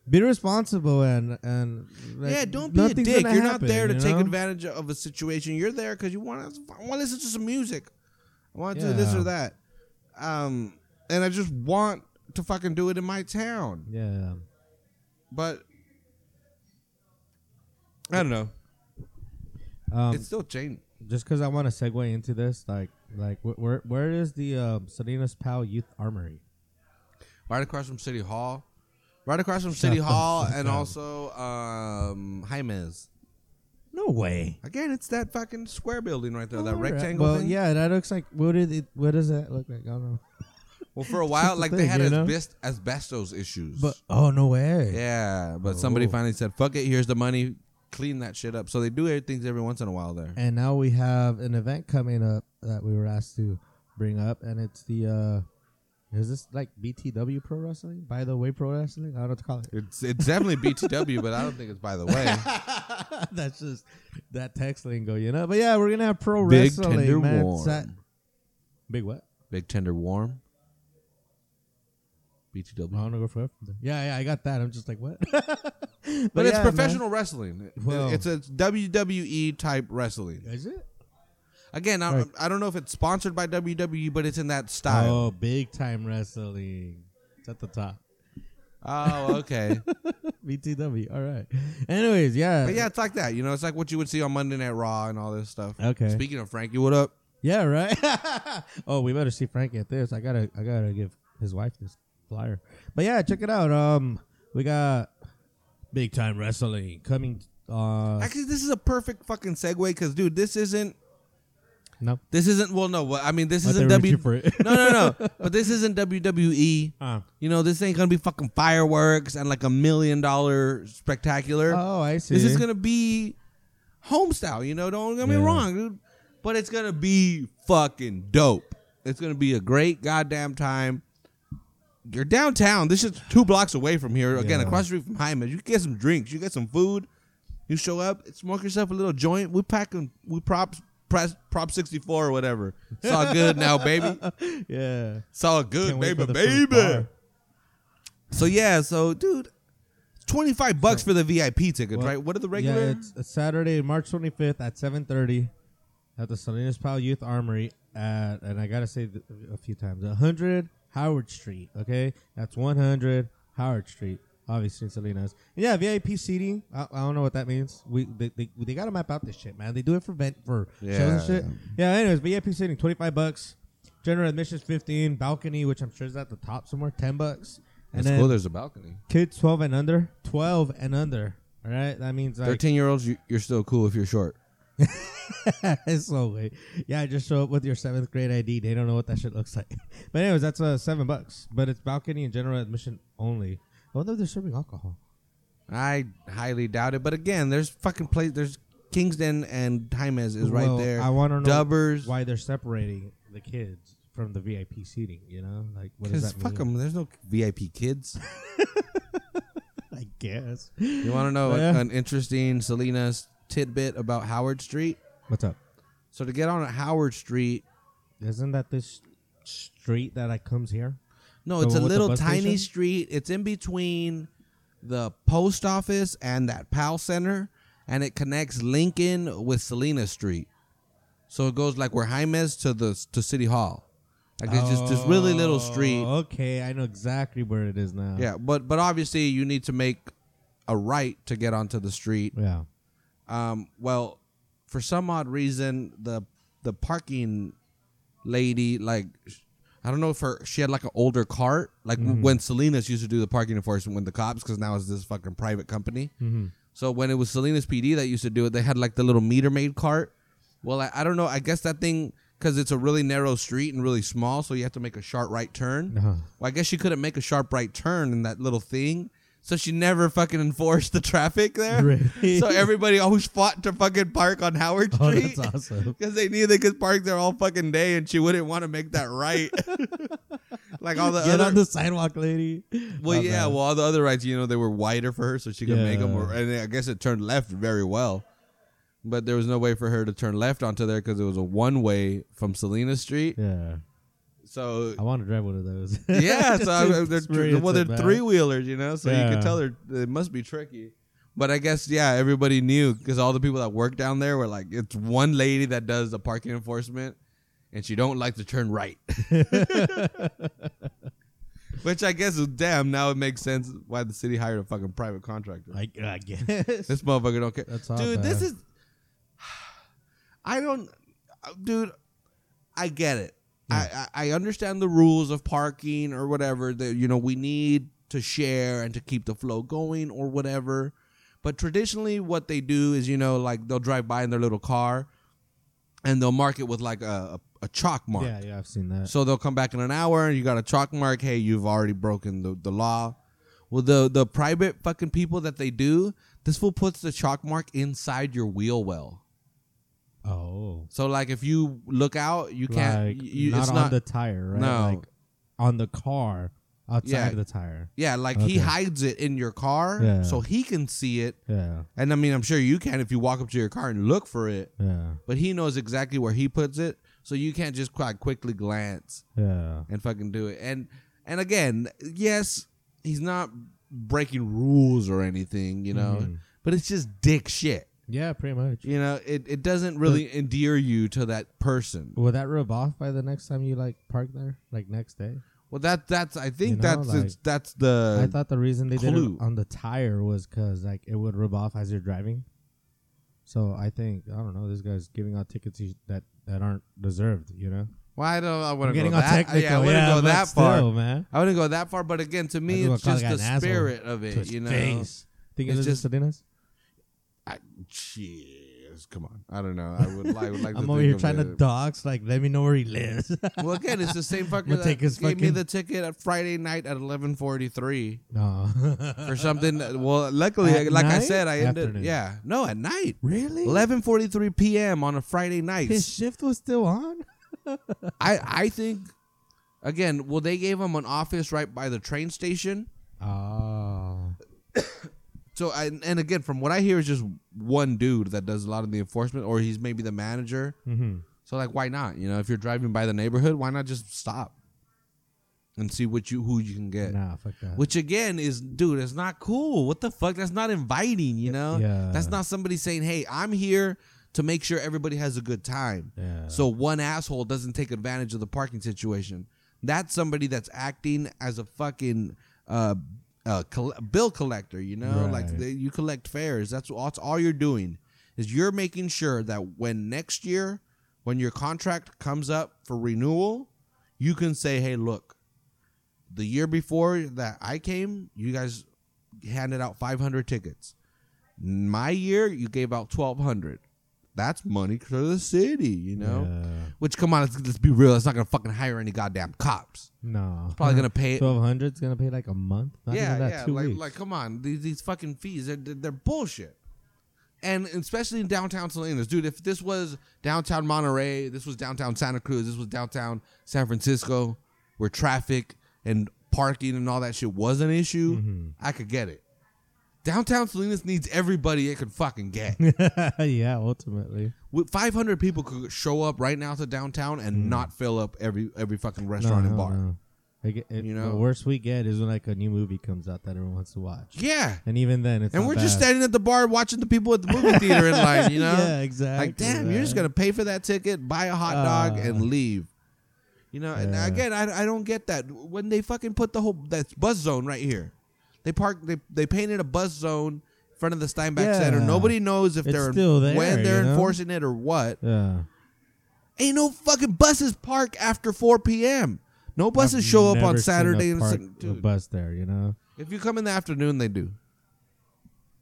be responsible and and like, yeah, don't be a dick. You're happen, not there to you take advantage of a situation. You're there because you want to. Want to listen to some music. I want to do this or that. Um, and I just want to fucking do it in my town. Yeah, But I don't know. um, it's still changing. Just because I want to segue into this, like like wh- where where is the um, Salinas Powell Youth Armory? Right across from City Hall. Right across from City the Hall fuck and up. also um Jaime's. No way. Again, it's that fucking square building right there, that Alright. rectangle Well, thing. yeah, that looks like what did it? What does that look like? I don't know. Well, for a while, the like they thing, had you know? asbest- asbestos issues. But oh no way. Yeah, but somebody Oh. finally said, "Fuck it, here's the money, clean that shit up." So they do things every once in a while there. And now we have an event coming up that we were asked to bring up, and it's the uh is this like BTW Pro Wrestling? By the way, Pro Wrestling? I don't know what to call it. It's it's definitely BTW, but I don't think it's by the way. That's just that text lingo, you know. But yeah, we're gonna have pro Big wrestling, tender man. warm. Sa- Big what? Big tender warm. I BTW. want to go for Yeah, yeah, I got that. I'm just like, what? But, it's yeah, man. professional wrestling. Well- it's a WWE type wrestling. Is it? Again, I, Right. I don't know if it's sponsored by WWE, but it's in that style. Oh, big time wrestling. It's at the top. Oh, okay. BTW. All right. Anyways, yeah. but yeah, it's like that. You know, it's like what you would see on Monday Night Raw and all this stuff. Okay. Speaking of Frankie, what up? Yeah, right. oh, we better see Frankie at this. I gotta, I gotta give his wife this flyer. But yeah, check it out. Um, we got big time wrestling coming. Uh, Actually, this is a perfect fucking segue because, dude, this isn't. no, This isn't. Well, no. what- I mean, this I isn't thought we were W. for it. no, no, no. But this isn't WWE. Uh, You know, this ain't gonna be fucking fireworks and like a million dollar spectacular. oh, I see. this is gonna be home style. You know, don't get me Yeah. wrong, dude. But it's gonna be fucking dope. It's gonna be a great goddamn time. You're downtown. This is two blocks away from here. Again, Yeah. across the street from Hyman. You get some drinks. You get some food. You show up, smoke yourself a little joint. We packing. We props. Press prop sixty four or whatever. It's all good now, baby. yeah. It's all good, Can't baby, for the first baby. So yeah, so dude, twenty five bucks for the VIP tickets, Well, right? What are the regular? Yeah, it's, it's Saturday, March 25th at 7:30 at the Salinas Powell Youth Armory at, and I gotta say a few times, 100 Howard Street. Okay, that's 100 Howard Street. Obviously, in Salinas. Yeah, VIP seating. I, I don't know what that means. We they, they, they gotta map out this shit, man. They do it for vent for shows and Yeah. shit. Yeah. Anyways, VIP seating 25 bucks. General admission 15. Balcony, which I'm sure is at the top somewhere, 10 bucks. And That's cool. There's a balcony. kids 12 and under, 12 and under. All right, that means like Thirteen year olds, you're still cool if you're short. it's so late. Yeah, just show up with your seventh grade ID. They don't know what that shit looks like. But anyways, that's uh seven bucks. But it's balcony and general admission only. I wonder if they're serving alcohol. I highly doubt it. But again, there's fucking place. There's Kingston and Jaimes is right Well, there. I want to know Dubbers. why they're separating the kids from the VIP seating. You know, like what does that fuck mean? them. There's no VIP kids. I guess. You want to know Yeah. an interesting Salinas tidbit about Howard Street? What's up? So to get on Howard Street, Isn't that this street that like comes here? no, The it's a one with the little tiny station? street. It's in between the post office and that PAL Center, and it connects Lincoln with Salinas Street. So it goes like where Jaimes to the to City Hall. Like it's just this really little oh, street. Oh, Okay, I know exactly where it is now. Yeah, but but obviously you need to make a right to get onto the street. Yeah. Um, well, for some odd reason, the the parking lady, like, I don't know if her she had like an older cart, like Mm-hmm. when Salinas used to do the parking enforcement with the cops, because now it's this fucking private company. Mm-hmm. So when it was Salinas PD that used to do it, they had like the little meter maid cart. Well, I, I don't know. I guess that thing because it's a really narrow street and really small, so you have to make a sharp right turn. Uh-huh. Well, I guess she couldn't make a sharp right turn in that little thing, so she never fucking enforced the traffic there. Really? So everybody always fought to fucking park on Howard Oh, Street that's awesome. because they knew they could park there all fucking day, and she wouldn't want to make that right. like all the Get other. on the sidewalk, lady. well, My yeah. bad. Well, all the other rights, you know, they were wider for her, so she could make 'em make them. And I guess it turned left very well, but there was no way for her to turn left onto there because it was a one way from Salinas Street. Yeah. So I want to drive one of those. yeah, so I, they're well, they're three wheelers, you know, so you can tell they're it must be tricky. But I guess yeah, everybody knew because all the people that work down there were like, it's one lady that does the parking enforcement, and she don't like to turn right. Which I guess is damn. Now it makes sense why the city hired a fucking private contractor. I, I guess. this motherfucker don't care. That's dude, bad. this is. I don't, uh, dude. I get it. I, I I understand the rules of parking or whatever that you know we need to share and to keep the flow going or whatever. But traditionally, what they do is you know like they'll drive by in their little car, and they'll mark it with like a a, a chalk mark. yeah, yeah, I've seen that. So they'll come back in an hour and you got a chalk mark. Hey, you've already broken the, the law. Well, the the private fucking people that they do, this fool puts the chalk mark inside your wheel well. Oh, So like if you look out, you can't. like you, not it's on not. the tire, right? No. like on the car outside Yeah. of the tire. yeah, like he hides it in your car Yeah. so he can see it. Yeah, And I mean, I'm sure you can if you walk up to your car and look for it. yeah, But he knows exactly where he puts it, so you can't just quite quickly glance. yeah. and fucking do it. And and again, yes, he's not breaking rules or anything, you know, Mhm. but it's just dick shit. Yeah, pretty much. You know, it, it doesn't really endear you to that person. Will that rub off by the next time you like park there, like next day? Well, that that's I think know, that's like- it's, that's the I thought the reason they did clue. it on the tire was because like it would rub off as you're driving. So I think I don't know. This guy's giving out tickets he, that that aren't deserved. You know, well, I don't I wouldn't getting go that technical. yeah, I wouldn't go but that far. still, man. I wouldn't go that far, but again, to me, it's just the the guy an asshole spirit of To it. his You know, face. Think It's it's just- just Salinas? Jeez, come on. I don't know. I would, I would like. I'm to over here trying to it. dox. Like, let me know where he lives. Well, again, it's the same fucker We'll that take his gave me fucking- the ticket at Friday night at eleven forty three no. for something. that- Well, luckily, At like I night? said, I ended. Afternoon. Yeah, no, at night, really? eleven forty three p.m. on a Friday night. His shift was still on. I I think again. Well, they gave him an office right by the train station. Oh. So, I, and again, from what I hear, is just one dude that does a lot of the enforcement, or he's maybe the manager. Mm-hmm. So, like, why not? You know, if you're driving by the neighborhood, why not just stop? and see what you who you can get. Nah, fuck that. Which again is, dude, it's not cool. What the fuck? That's not inviting. You know, Yeah. that's not somebody saying, "Hey, I'm here to make sure everybody has a good time." yeah. So one asshole doesn't take advantage of the parking situation. That's somebody that's acting as a fucking uh, uh, coll- bill collector. You know, like they, you collect fares. That's all, that's all you're doing. Is you're making sure that when next year, when your contract comes up for renewal, you can say, "Hey, look, the year before that I came, you guys handed out 500 tickets. My year, you gave out 1,200. That's money to the city, you know." Yeah. Which come on, let's, let's be real. It's not gonna fucking hire any goddamn cops. No. Probably gonna pay. Twelve hundred's gonna pay like a month. Not yeah, even that, yeah. two Like, weeks. like, come on, these these fucking fees, they're, they're, they're bullshit. And especially in downtown Salinas, dude. If this was downtown Monterey, this was downtown Santa Cruz, this was downtown San Francisco, where traffic and parking and all that shit was an issue, Mm-hmm. I could get it. Downtown Salinas needs everybody it can fucking get. yeah, ultimately. With 500 people could show up right now to downtown and not fill up every every fucking restaurant no, and no, bar. no. Like, it, You the worst we get is when like a new movie comes out that everyone wants to watch, Yeah. and even then, it's And we're just standing at the bar watching the people at the movie theater in line, you know? yeah, exactly. Like, damn, you're just gonna pay for that ticket, buy a hot dog, Uh. and leave. You know, and again, I, I don't get that. When they fucking put the whole that buzz zone right here, they park they they painted a bus zone in front of the Steinbeck Yeah. Center. Nobody knows if It's they're there, when they're you know? enforcing it or what. Yeah. Ain't no fucking buses park after 4 p.m. No buses I've show up on Saturday and park- a bus there, you know, If you come in the afternoon, they do.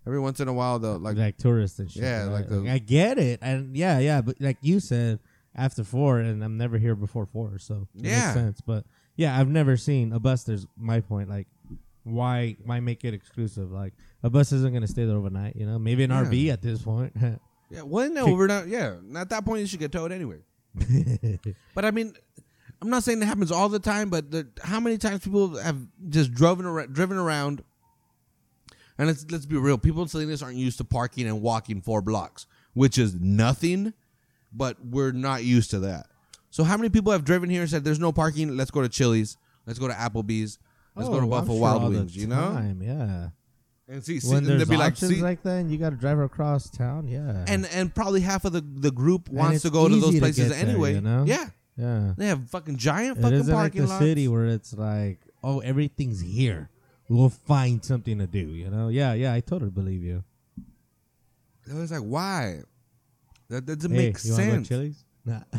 Every once in a while, they'll like like, tourists and shit. Yeah, like the- I get it, and yeah, yeah, but like you said, after four, and I'm never here before four, so it Yeah. makes sense. But yeah, I've never seen a bus. There's my point. Like, why why make it exclusive? Like a bus isn't gonna stay there overnight. You know, maybe an Yeah. RV at this point. Yeah, well, no, we're not. Yeah, at that point, you should get towed anyway. But I mean, I'm not saying it happens all the time, but the, how many times people have just driven around, driven around, and let's let's be real, people in Salinas aren't used to parking and walking four blocks, which is nothing, but we're not used to that. So how many people have driven here and said, "There's no parking. Let's go to Chili's. Let's go to Applebee's. Let's oh, go to Oh, Buffalo sure Wild Wings." You know, time, yeah. and see, see When there's be like, options see, like that, and you got to drive across town, yeah. and and probably half of the the group wants to go to those easy to places there, anyway. you know? Yeah, yeah, they have fucking giant it fucking isn't like parking the lots. city where it's like, oh, everything's here. We'll find something to do. You know? Yeah, yeah. I totally believe you. I was like, why? That doesn't hey, make you go sense. Chili's? Nah.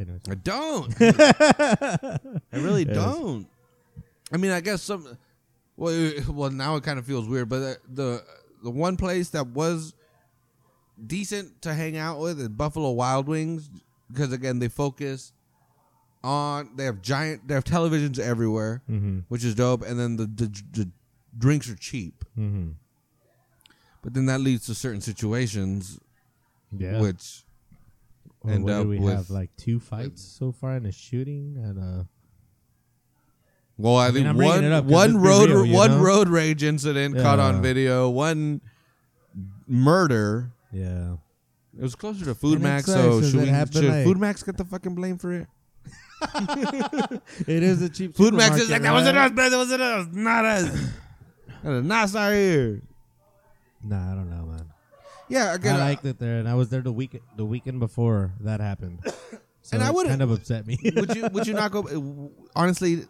I don't. I really don't. I mean, I guess some. Well, it- well, now it kind of feels weird, but the, the the one place that was decent to hang out with is Buffalo Wild Wings because again they focus on they have giant they have televisions everywhere, Mm-hmm. which is dope, and then the the, the drinks are cheap. Mm-hmm. But then that leads to certain situations Yeah. which Or end up we with- have? Like two fights so far and a shooting and uh Well, I, mean, think one it up 'cause one road real, one know? road rage incident caught on video, one murder. yeah. It was closer to Food And Max, so should, we, should like- Food Max get the fucking blame for it? It is a cheap Food Max is like that wasn't us. That wasn't us. Not us. That is not sorry here. Nah, I don't know, man. Yeah, again, I liked it there, and I was there the week the weekend before that happened. So And I would've- kind of upset me. would you would you not go? Honestly,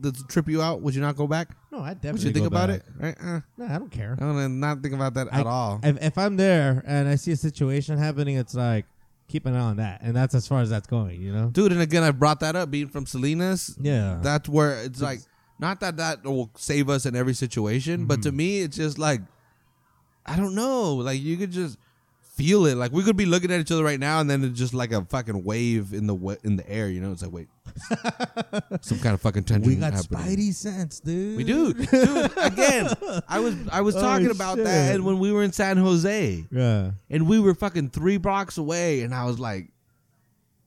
does it trip you out? Would you not go back? no, I definitely. Would you think go about back. it? Right? Uh, No, I don't care. I don't not think about that I- at all. If, if I'm there and I see a situation happening, it's like keep an eye on that, and that's as far as that's going. You know? Dude, and again, I brought that up. Being from Salinas, Yeah. that's where it's like not that that will save us in every situation, but Mm-hmm. to me, it's just like I don't know. Like you could just feel it. Like we could be looking at each other right now, and then it's just like a fucking wave in the in the air. You know, it's like wait, some kind of fucking tension. we got happening. Spidey sense, dude. We do, dude. Again, I was I was Oh, talking about that, shit. and when we were in San Jose, Yeah. and we were fucking three blocks away, and I was like,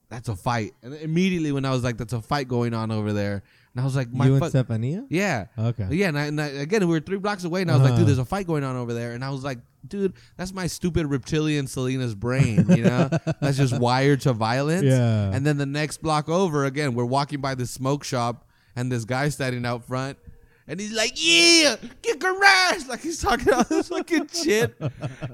"That's a fight." And immediately when I was like, "That's a fight going on over there," and I was like, "My you and fuck." Stephania? Yeah. Okay. Yeah, and, I, and I, again, we were three blocks away, and I was like, Uh-huh. dude, there's a fight going on over there. And I was like, dude, that's my stupid reptilian Salinas brain, you know? that's just wired to violence. Yeah. And then the next block over, again, we're walking by the smoke shop, and this guy standing out front. And he's like, "Yeah, get garage!" Like he's talking all this fucking shit,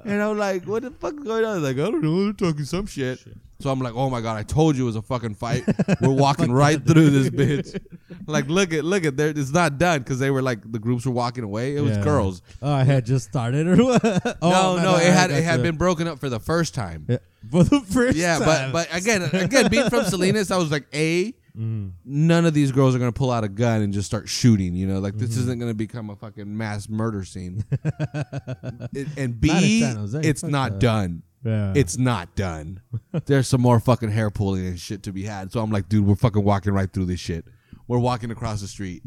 and I'm like, "What the fuck is going on?" He's like, "I don't know, they're talking some shit." So I'm like, "Oh my god, I told you it was a fucking fight. We're walking right through this bitch. Like, look at, look at, there. It's not done because they were like the groups were walking away. It was Yeah. girls. Oh, I had just started or what? oh, no, no, it had it had been broken up for the first time. Yeah, for the first Yeah, time. but but again, again, being from Salinas, I was like, a Mhm. none of these girls are gonna pull out a gun and just start shooting. You know, like this isn't gonna become a fucking mass murder scene. It- and Not B, in San Jose, it's fuck not that. done. yeah. It's not done. There's some more fucking hair pulling and shit to be had. So I'm like, dude, we're fucking walking right through this shit. We're walking across the street.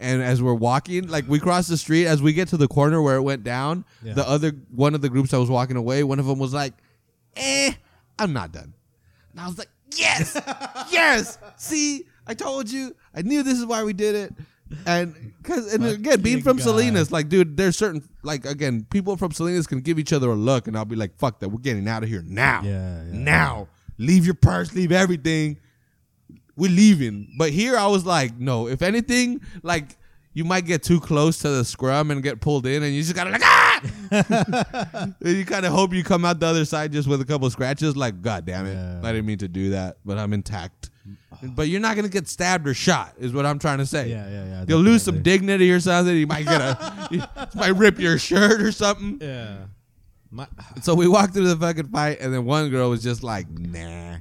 And as we're walking, like we cross the street, as we get to the corner where it went down, Yeah. the other one of the groups that was walking away, one of them was like, "Eh, I'm not done." And I was like, "Yes, yes. See, I told you. I knew this is why we did it." And because and again, being from Fucking Salinas, like, dude, there's certain like again, people from Salinas can give each other a look, and I'll be like, "Fuck that, we're getting out of here now." Yeah, yeah. now. Leave your purse, leave everything. We're leaving. But here I was like, no, if anything, like you might get too close to the scrum and get pulled in and you just gotta like ah and you kinda hope you come out the other side just with a couple of scratches, like, God damn it. Yeah. I didn't mean to do that, but I'm intact. But you're not gonna get stabbed or shot, is what I'm trying to say. yeah, yeah, yeah. You'll lose some dignity or something. You might get a you might rip your shirt or something. Yeah. My, So we walked through the fucking fight, and then one girl was just like, "Nah,"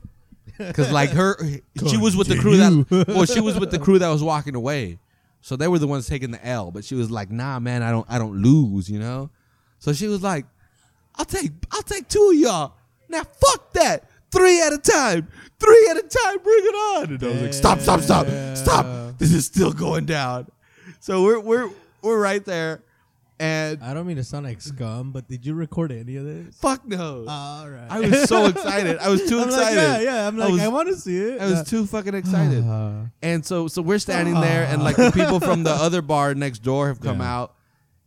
because like her, she was with the crew that, well, she was with the crew that was walking away, so they were the ones taking the L. But she was like, "Nah, man, I don't, I don't lose," you know. So she was like, "I'll take, I'll take two of y'all. Now fuck that, three at a time, three at a time, bring it on." And I was like, "Stop, stop, stop, stop! This is still going down." So we're we're we're right there, and I don't mean to sound like scum, but did you record any of this? fuck no. All right. I was so excited. I was too I'm excited. Like, yeah, yeah. I'm I like, was- I, want to see it. I was too fucking excited. Uh, and so so we're standing there and like the people from the other bar next door have come Yeah. out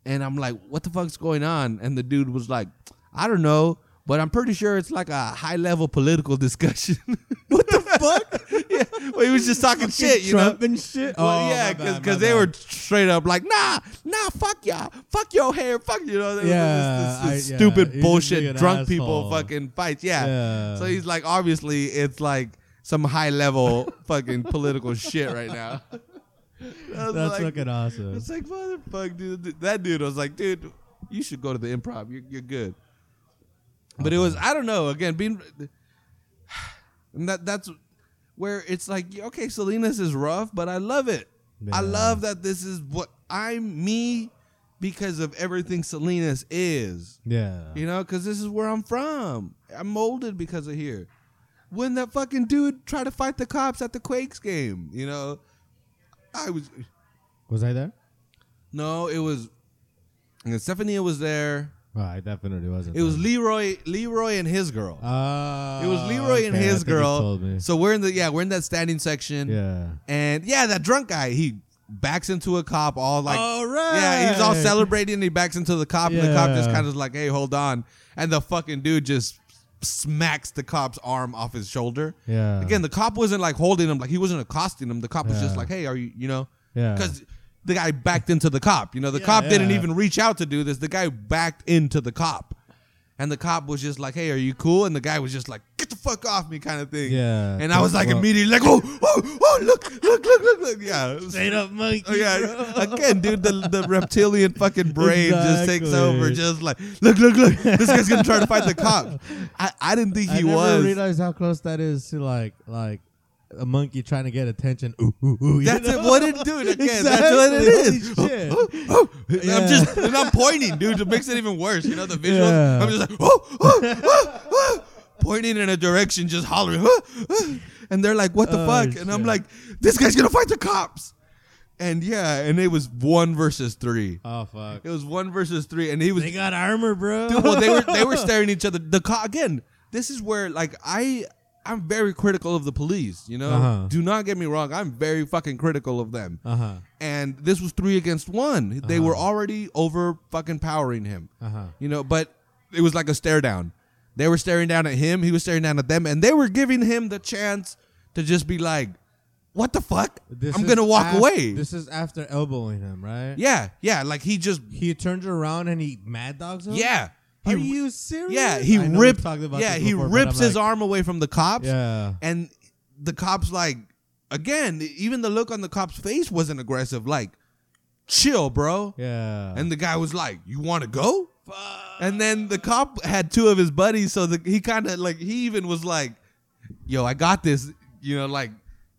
and I'm like, what the fuck's going on? And the dude was like, I don't know, but I'm pretty sure it's like a high level political discussion. what the fuck? yeah. Well, he was just talking shit, you know. Trump and shit. Oh, well, oh, yeah, because they bad. were straight up like, nah, nah, fuck y'all, fuck your hair, fuck you know, this, Yeah, this, this I- yeah, stupid bullshit drunk people fucking fights, yeah. Yeah. So he's like, obviously, it's like some high level fucking political shit right now. That's like, fucking awesome. It's like motherfucker, dude. That dude was like, dude, you should go to the improv. You're, you're good. But it was, uh-huh. I don't know. Again, being and that that's where it's like, okay, Salinas is rough, but I love it. I love that this is what I'm me because of everything Salinas is. Yeah. You know, because this is where I'm from. I'm molded because of here. When that fucking dude tried to fight the cops at the Quakes game, you know, I was Was I there? no, it was. And Stephanie was there. Oh, I definitely wasn't. It was there. Leroy, Leroy and his girl. Uh, it was Leroy and okay, I his girl. So we're in the yeah, we're in that standing section. Yeah. And yeah, that drunk guy, he backs into a cop all like all right. Yeah, he's all celebrating and he backs into the cop and the cop just kind of like, "Hey, hold on." And the fucking dude just smacks the cop's arm off his shoulder. Yeah. Again, the cop wasn't like holding him, like he wasn't accosting him. The cop was just like, "Hey, are you, you know?" Yeah. Because the guy backed into the cop. You know, the Yeah, cop didn't even reach out to do this. The guy backed into the cop. And the cop was just like, "Hey, are you cool?" And the guy was just like, "Get the fuck off me," kind of thing. Yeah. And I was like Well- immediately like, "Oh, oh, oh! Look, look, look, look, look!" Yeah. Straight up monkey. Oh yeah, bro. again, dude, the, the reptilian fucking brain just takes over. Just like, look, look, look, this guy's gonna try to fight the cop. I, I didn't think I he was. realized how close that is to like like a monkey trying to get attention. Ooh, ooh, ooh, That's it. What it, dude? Again, that's what it is. Exactly. Shit. I'm just, and I'm pointing, dude, to makes it even worse. You know the visuals. Yeah. I'm just like, oh, oh, oh, pointing in a direction, just hollering, and they're like, "What the Oh, fuck?" And I'm like, "This guy's gonna fight the cops." And yeah, and it was one versus three. Oh fuck. It was one versus three, and he was They got armor, bro. Dude, well, they were they were staring at each other. The co- again, this is where like I I'm very critical of the police. You know, Uh-huh. do not get me wrong. I'm very fucking critical of them. Uh huh. And this was three against one. They Uh-huh. were already over fucking powering him. Uh huh. You know, but it was like a stare down. They were staring down at him. He was staring down at them, and they were giving him the chance to just be like, what the fuck? This I'm gonna walk af- away. This is after elbowing him, right? yeah, yeah. Like he just, He turns around and he mad dogs him. yeah. He, Are you serious? yeah, he ripped. about Yeah, he before, rips his like, arm away from the cops. Yeah. and the cops like again even the look on the cop's face wasn't aggressive like chill bro Yeah. and the guy was like you want to go Fuck. and then the cop had two of his buddies so the, he kind of like he even was like yo i got this you know like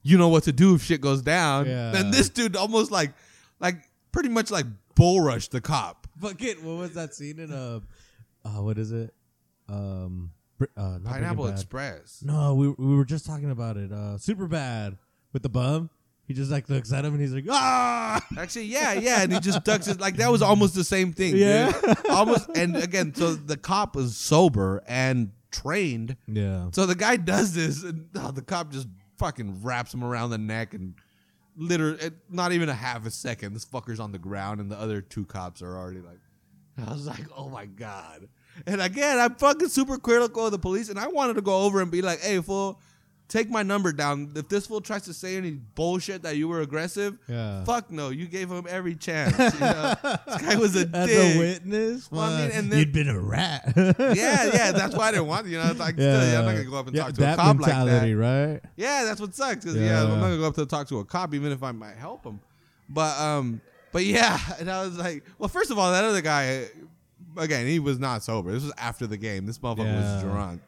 you know what to do if shit goes down Yeah. and this dude almost like like pretty much like bull rushed the cop Fucking what was that scene in uh, uh what is it? Um, Br- uh, not pineapple Breaking Bad. express No, we we were just talking about it. Uh, Superbad with the bum. He just like looks at him and he's like, ah. Actually, yeah, yeah, and he just ducks it like that was almost the same thing. Yeah. dude. almost. And again, so the cop is sober and trained, Yeah. so the guy does this, and oh, the cop just fucking wraps him around the neck and literally, not even a half a second, this fucker's on the ground, and the other two cops are already like. I was like, oh my god. And again, I'm fucking super critical of the police, and I wanted to go over and be like, hey, fool. Take my number down. If this fool tries to say any bullshit that you were aggressive, Yeah. Fuck no, you gave him every chance. You know? this guy was a As dick. a witness, Well, I mean, and then- you'd been a rat. yeah, yeah, that's why I didn't want. You know, it's like still, yeah, I'm not gonna go up and Yeah, talk to a cop like that. right? Yeah, that's what sucks. 'cause, yeah. I'm not gonna go up to talk to a cop, even if I might help him. But um, but yeah, and I was like, well, first of all, that other guy, again, he was not sober. This was after the game. This motherfucker Yeah. was drunk.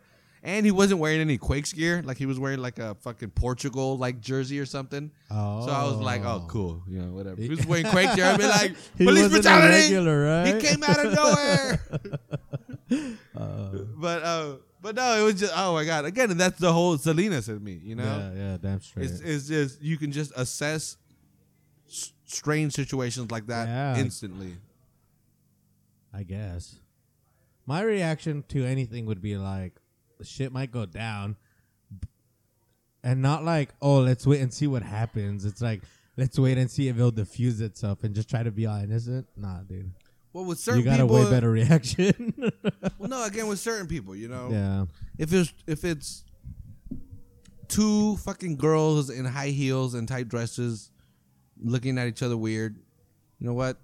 And he wasn't wearing any Quakes gear. Like he was wearing like a fucking Portugal like jersey or something. Oh. So I was like, oh, cool. You know, whatever. He was wearing Quakes gear. I'd be like, He police brutality. regular, right? He came out of nowhere. Uh, but uh, but no, it was just oh my god. Again, and that's the whole Salinas in me. You know, yeah, yeah, damn straight. it's it's just you can just assess strange situations like that Yeah. instantly. I guess. My reaction to anything would be like, the shit might go down, and not like, oh, let's wait and see what happens. It's like, let's wait and see if it'll diffuse itself and just try to be all innocent. Nah, dude, Well, with certain you got people, a way better reaction. well, no, again with certain people, you know, yeah, if it's if it's two fucking girls in high heels and tight dresses looking at each other weird, you know what?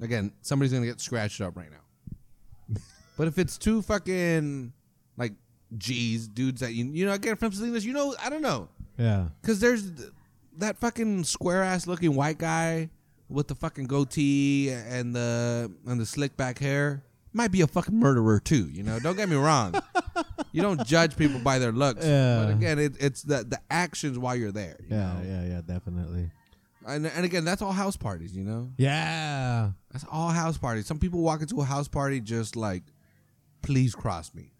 Again, somebody's gonna get scratched up right now. but if it's two fucking like G's dudes that you you know again from Salinas, you know I don't know yeah, because there's th- that fucking square ass looking white guy with the fucking goatee and the and the slick back hair might be a fucking murderer too. You know, don't get me wrong. you don't judge people by their looks. Yeah. But again, it, it's the the actions while you're there. you yeah, know? yeah, yeah, definitely. And and again, that's all house parties. You know, Yeah, that's all house parties. Some people walk into a house party just like, please cross me.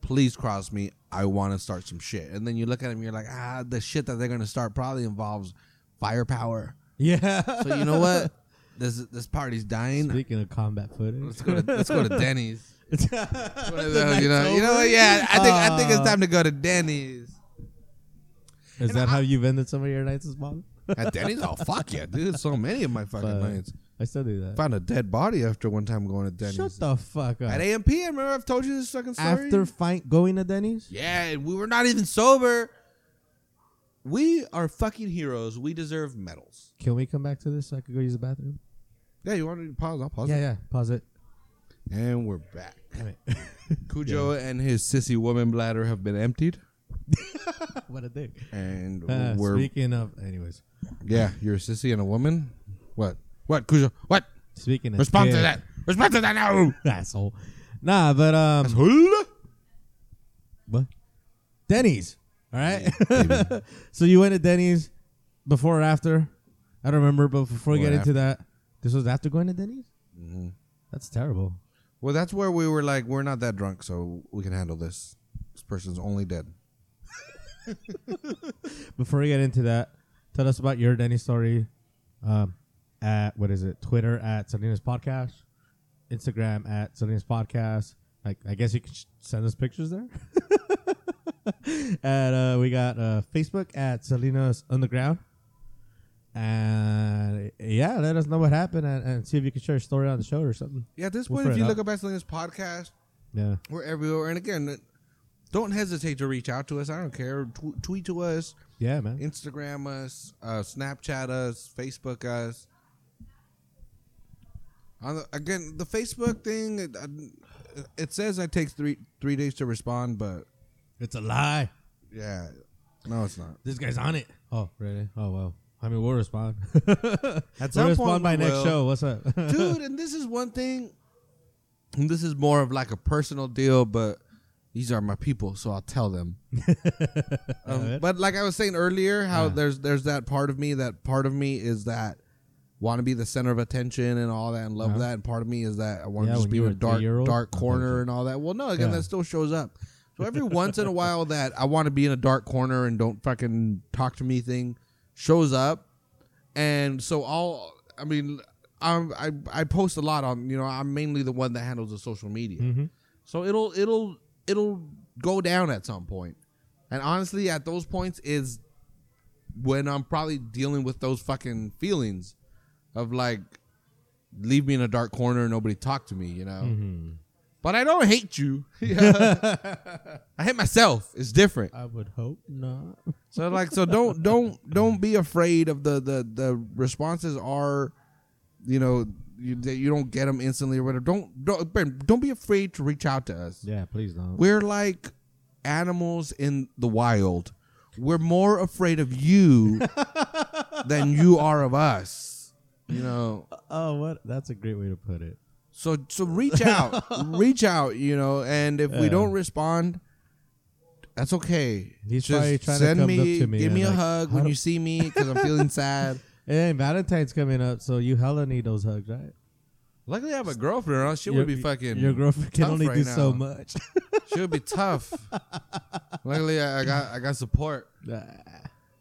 Please cross me. I want to start some shit. And then you look at them, you're like, ah, the shit that they're gonna start probably involves firepower. yeah. So you know what? This this party's dying. Speaking of combat footage, Let's go to let's go to Denny's. You know, you know what? Yeah, I think I think it's Uh, time to go to Denny's. Is that how you've ended some of your nights, Bob? At Denny's, oh fuck yeah, dude! So many of my fucking Fuck. nights. I still do that. Found a dead body after one time going to Denny's. Shut the fuck up. At AMP, I remember I've told you this fucking story. After fight going to Denny's? yeah, and we were not even sober. We are fucking heroes. We deserve medals. Can we come back to this so I could go use the bathroom? Yeah, you want to pause? I'll pause yeah, it. yeah. Pause it. And we're back. Damn it. Cujo and his sissy woman bladder have been emptied, what a dick. and Uh, we're speaking of, anyways, yeah. You're a sissy and a woman. What? What? Cujo? What? speaking of Respond to dick- that. Respond to that now. asshole. Nah, but um, Asshole. what? Denny's. All right. so you went to Denny's before or after? I don't remember, but before we Before get or into that, this was after going to Denny's. Mhm. That's terrible. Well, that's where we were like, we're not that drunk, so we can handle this. This person's only dead. Before we get into that, tell us about your Denny's story. Um, at what is it? Twitter at Salinas Podcast, Instagram at Salinas Podcast. Like, I guess you can sh- send us pictures there. and uh, we got uh, Facebook at Salinas Underground. And yeah, let us know what happened and, and see if you can share a story on the show or something. Yeah, at this We'll point, if figure you it look out. up at this podcast, Yeah. we're everywhere. And again, don't hesitate to reach out to us. I don't care. Tw- tweet to us. Yeah, man. Instagram us, uh, Snapchat us, Facebook us. On the, again, the Facebook thing, it, it says I take three three days to respond, but It's a lie. yeah, no, it's not. This guy's on it. Oh, really? Oh, well. I mean, we'll respond. At we'll respond point by we next will. show. What's up? dude. And this is one thing. And this is more of like a personal deal, but these are my people, so I'll tell them. Um, but like I was saying earlier, how Yeah. there's there's that part of me that part of me is that want to be the center of attention and all that and love Uh-huh. that, and part of me is that I want to Yeah, just be in a dark dark corner and all that. Well, no, again, Yeah. that still shows up. So every once in a while, that I want to be in a dark corner and don't fucking talk to me thing shows up, and so I'll. I mean, I'm, I I post a lot on. You know, I'm mainly the one that handles the social media. hmm So it'll it'll it'll go down at some point. And honestly, at those points is when I'm probably dealing with those fucking feelings of like leave me in a dark corner and nobody talk to me, you know. hmm But I don't hate you. I hate myself. It's different. I would hope not. So like so don't don't don't be afraid of the the the responses are you know you, that you don't get them instantly or whatever. Don't don't Ben, don't be afraid to reach out to us. Yeah, please don't. We're like animals in the wild. We're more afraid of you than you are of us. You know. oh, what? That's a great way to put it. So so reach out. reach out, you know, and if we don't respond, that's okay. He's Just trying to send come me, to me give me a like, hug when you see me because I'm feeling sad. Hey, Valentine's coming up, so you hella need those hugs, right? Luckily, I have a girlfriend. Or she Your- would be fucking. Your girlfriend can only right do so much. She would be tough. Luckily, I, I got I got support.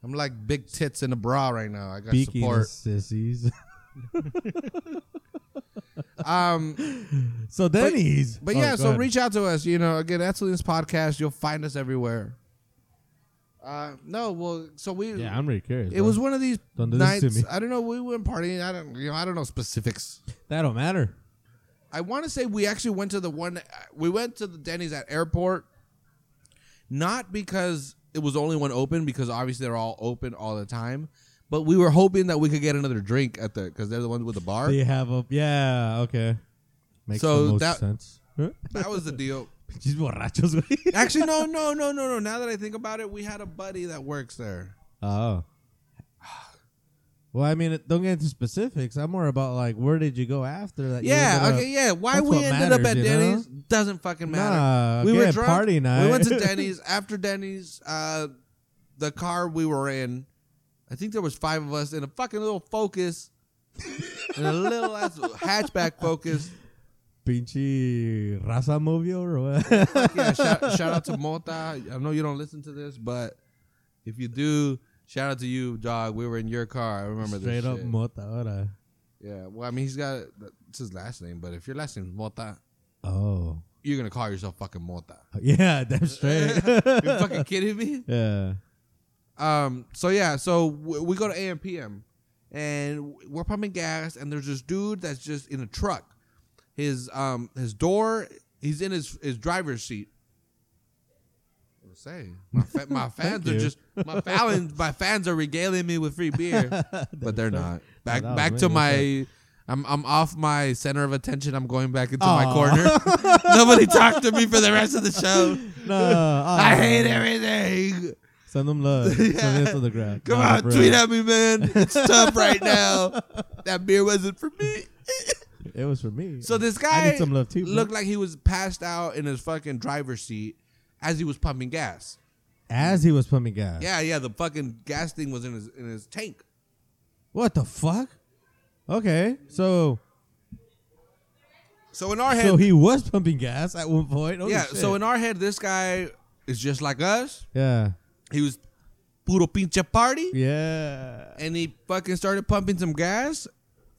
I'm like big tits in a bra right now. I got Speaking support. sissies. Um, so Denny's. but Oh, yeah, go so ahead. reach out to us. You know, again, Excellence Podcast. You'll find us everywhere. Uh, no, well, so we. Yeah, I'm really curious. it bro. was one of these Don't do this to nights. me. I don't know. We went partying. I don't. You know. I don't know specifics. that don't matter. I want to say we actually went to the one. We went to the Denny's at airport, not because it was the only one open, because obviously they're all open all the time. But we were hoping that we could get another drink at the because they're the ones with the bar. They have a yeah. Okay, makes So the most that- sense. That was the deal. Pinches borrachos, güey. Actually, no, no, no, no, no. Now that I think about it, we had a buddy that works there. Oh. Well, I mean, don't get into specifics. I'm more about like, where did you go after that? Yeah, up- okay, yeah. Why we ended up at you know? Denny's doesn't fucking matter. Nah, we were drunk. party night. We went to Denny's. After Denny's, uh, the car we were in, I think there was five of us in a fucking little Focus, in a little hatchback Focus. Pinche raza movio or what? Yeah! Shout, shout out to Mota. I know you don't listen to this, but if you do, shout out to you, dog. We were in your car. I remember Straight this. Straight up shit. mota, ahora. Yeah. Well, I mean, he's got it's his last name, but if your last name is Mota, Oh, you're gonna call yourself fucking Mota. yeah, that's straight. you fucking kidding me? yeah. Um. So yeah. So w- we go to AMPM, and we're pumping gas, and there's this dude that's just in a truck. His um his door. He's in his his driver's seat. Say my fa- my fans are you. just my fans my fans are regaling me with free beer, but they're not. Back that was back to my. I'm I'm off my center of attention. I'm going back into my corner. Nobody talked to me for the rest of the show. No, I hate everything. Send them love. Send it to the ground. Come Nah, on, tweet at me, man. It's tough right now. That beer wasn't for me. It was for me. So this guy some love too. bro. looked like he was passed out in his fucking driver's seat as he was pumping gas. as he was pumping gas. Yeah, yeah, the fucking gas thing was in his in his tank. What the fuck? Okay, so So in our head, so he was pumping gas at one point. Holy yeah. shit. So in our head, this guy is just like us. yeah, He was puro pinche party, yeah. and he fucking started pumping some gas,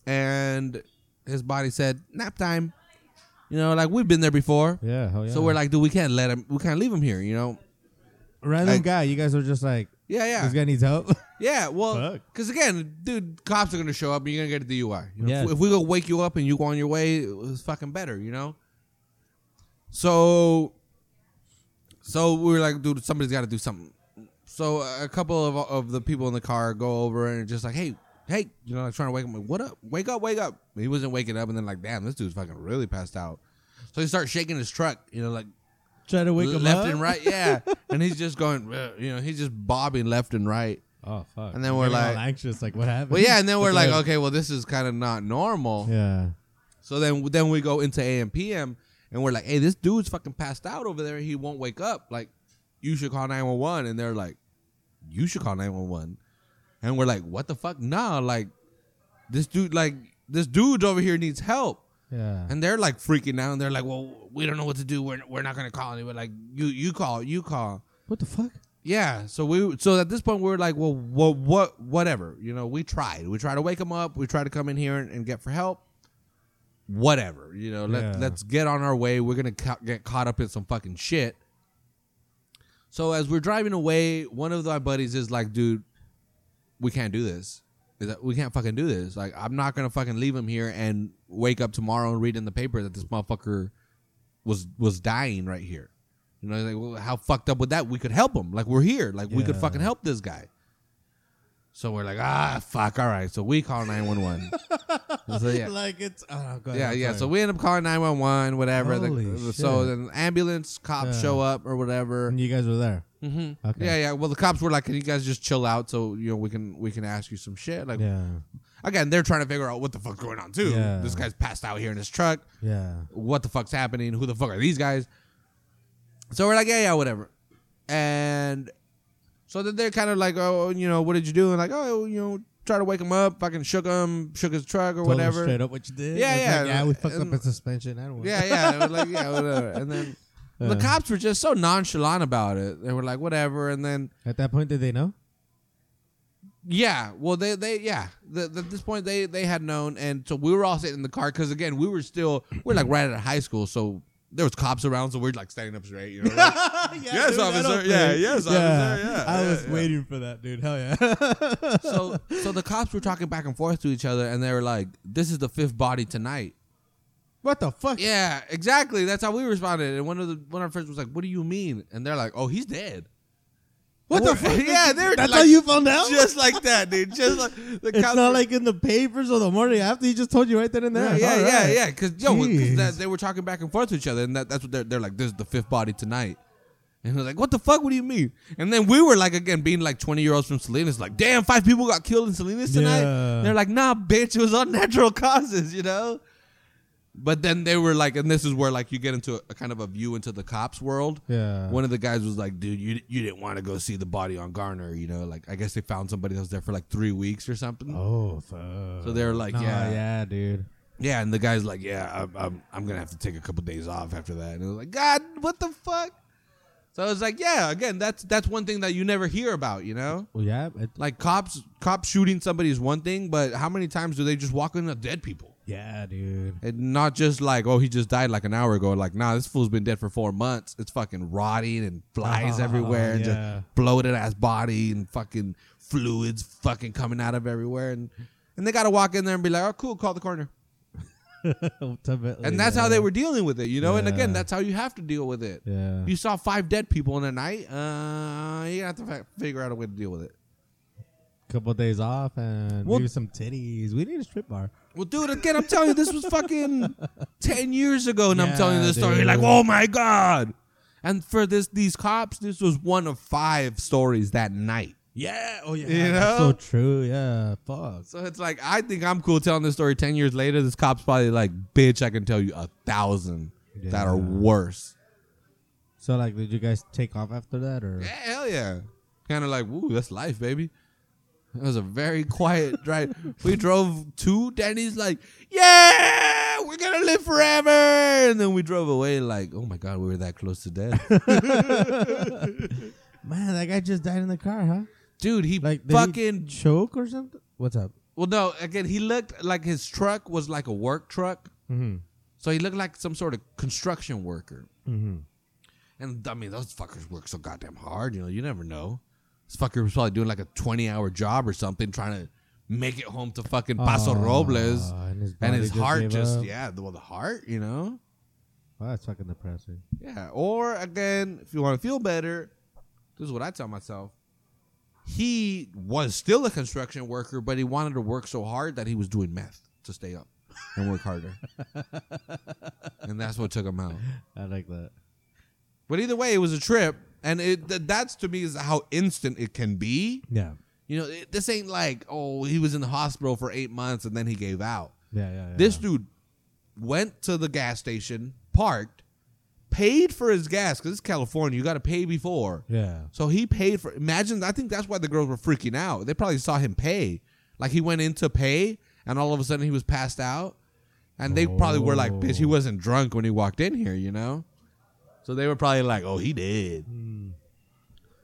and his body said nap time. You know, like we've been there before. Yeah, hell yeah. So we're like, dude, we can't let him. We can't leave him here. You know. random like- guy. You guys are just like Yeah, yeah, this guy needs help. yeah. Well, Fuck. because again, dude, cops are gonna show up and you're gonna get a DUI. You know, Yeah. if, if we go wake you up and you go on your way, it was fucking better. You know. So, so we were like, dude, somebody's got to do something. so a couple of of the people in the car go over and just like, hey, hey, you know, like trying to wake him. Like, what up? Wake up, wake up. He wasn't waking up, and then like, damn, this dude's fucking really passed out. So he starts shaking his truck, you know, like Try to wake him left up. and right, yeah. and he's just going, uh, you know, he's just bobbing left and right. Oh fuck. And then we're like- anxious. Like what happened? Well, yeah, and then we're like, Okay. okay, well, this is kind of not normal. Yeah. So then then we go into AM PM and we're like, hey, this dude's fucking passed out over there. He won't wake up. Like, you should call 911. And they're like, you should call 911. And we're like, what the fuck? Nah, like, this dude, like, this dude over here needs help. Yeah. And they're like freaking out. And they're like, well, we don't know what to do. We're, we're not going to call anyone. Like, you you call, you call. what the fuck? Yeah. So we so at this point we are like, well, what what whatever. You know, we tried. We tried to wake him up. We tried to come in here and, and get for help. Whatever. You know, let Yeah. let's get on our way. We're gonna ca- get caught up in some fucking shit. So as we're driving away, one of my buddies is like, dude, we can't do this. We can't fucking do this. Like, I'm not gonna fucking leave him here and wake up tomorrow and read in the paper that this motherfucker was was dying right here. You know, like, well, how fucked up would that? We could help him. Like, we're here. Like, we could fucking help this guy. So we're like, ah, fuck. All right. So we call 911. like it's. Oh, go ahead, Yeah, yeah. So we end up calling 911, whatever. The- so then ambulance, cops Yeah. show up or whatever. And you guys were there. Hmm Okay. Yeah, yeah. Well, the cops were like, "Can you guys just chill out so you know we can we can ask you some shit?" Like, Yeah. again, they're trying to figure out what the fuck's going on too. Yeah. This guy's passed out here in his truck. Yeah. What the fuck's happening? Who the fuck are these guys? So we're like, yeah, yeah, whatever. And so then they're kind of like, oh, you know, what did you do? And like, oh, you know, try to wake him up. Fucking shook him, shook his truck or Told whatever. Straight up what you did. Yeah, yeah. Like, yeah, we fucked And- up in suspension. I don't Yeah, yeah. Like, yeah, whatever. And then the cops were just so nonchalant about it. They were like, whatever. And then At that point, did they know? Yeah, well, they they yeah. The, the- at this point, they they had known, and so we were all sitting in the car because again, we were still we're like right out of high school, so there was cops around, so we're like standing up straight, you know. like- Yes, dude, officer. Yeah, yes, officer. Yeah, I yeah, was yeah. waiting for that, dude. Hell yeah. so so the cops were talking back and forth to each other, and they were like, "This is the fifth body tonight." What the fuck? Yeah, exactly. That's how we responded. And one of the one of our friends was like, "What do you mean?" And they're like, "Oh, he's dead." What the fuck? Yeah, they're That's like, how you found out? just like that, dude. Just like the it's not like in the papers or the morning after. He just told you right then and there. Yeah, yeah, All yeah, right. yeah. Because yo, 'cause that, they were talking back and forth to each other, and that, that's what they're they're like. This is the fifth body tonight, and they're like, "What the fuck? What do you mean?" And then we were like, again, being like twenty year olds from Salinas, like, "Damn, five people got killed in Salinas tonight." Yeah. They're like, "Nah, bitch, it was unnatural causes," you know. But then they were like, and this is where like you get into a, a kind of a view into the cops world. Yeah. One of the guys was like, "Dude, you you didn't want to go see the body on Garner, you know? Like, I guess they found somebody that was there for like three weeks or something." Oh, fuck. So they were like, Nah, yeah. yeah, dude. Yeah, and the guy's like, "Yeah, I'm, I'm, I'm gonna have to take a couple days off after that." And it was like, "God, what the fuck?" So I was like, "Yeah, again, that's that's one thing that you never hear about, you know? Well, yeah, it, Like cops, cops shooting somebody is one thing, but how many times do they just walk into dead people yeah, dude. and not just like, oh, he just died like an hour ago? Like, nah, this fool's been dead for four months. It's fucking rotting and flies Oh, everywhere, and yeah. just bloated ass body and fucking fluids fucking coming out of everywhere, and and they gotta walk in there and be like, oh, cool, call the coroner." And that's yeah. how they were dealing with it, you know. And again, that's how you have to deal with it. Yeah. You saw five dead people in a night. Uh, you have to fi- figure out a way to deal with it. couple days off and Well- maybe some titties. We need a strip bar. Well, dude, again, I'm telling you, this was fucking ten years ago, and I'm Yeah, telling you this story. You're dude. like, oh my god! And for this, these cops, this was one of five stories that night. Yeah. Oh yeah. You That's know? so true. Yeah. Fuck. So it's like, I think I'm cool telling this story ten years later. This cop's probably like, bitch, I can tell you a thousand that are Yeah. worse. So like, did you guys take off after that or? Yeah, hell yeah. Kind of like, woo, that's life, baby. It was a very quiet drive. We drove to Danny's like, yeah, we're gonna live forever. And then we drove away like, oh my god, we were that close to death. Man, that guy just died in the car, huh? Dude, he Like did he fucking choke or something. What's up? well no, again, he looked like his truck was like a work truck. Mm-hmm. So he looked like some sort of construction worker. Mm-hmm. And I mean, those fuckers work so goddamn hard. You know, you never know. This fucker was probably doing like a twenty-hour job or something, trying to make it home to fucking Paso Robles, and his, and body his heart gave just up. yeah, the, well, the heart, you know, Wow, that's fucking depressing. yeah. Or again, if you want to feel better, this is what I tell myself: he was still a construction worker, but he wanted to work so hard that he was doing meth to stay up and work harder. and that's what took him out. I like that. But either way, it was a trip, and it th- that's to me is how instant it can be. Yeah. You know, it, this ain't like oh he was in the hospital for eight months and then he gave out. Yeah, yeah, yeah. This dude went to the gas station, parked, paid for his gas because it's California. You got to pay before. Yeah. So he paid for. Imagine, I think that's why the girls were freaking out. They probably saw him pay. Like he went in to pay, and all of a sudden he was passed out. And they probably were like, bitch, he Oh. wasn't drunk when he walked in here, you know? So they were probably like, oh, he did. Hmm.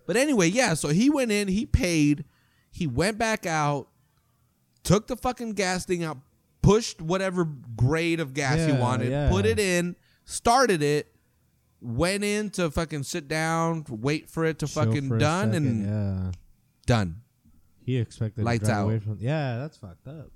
But anyway, yeah, so he went in, he paid, he went back out, took the fucking gas thing out, pushed whatever grade of gas he wanted, yeah. put it in, started it, went in to fucking sit down, wait for it to Chill fucking done, second, and yeah. done. He expected Lights out. away from. Yeah, that's fucked up.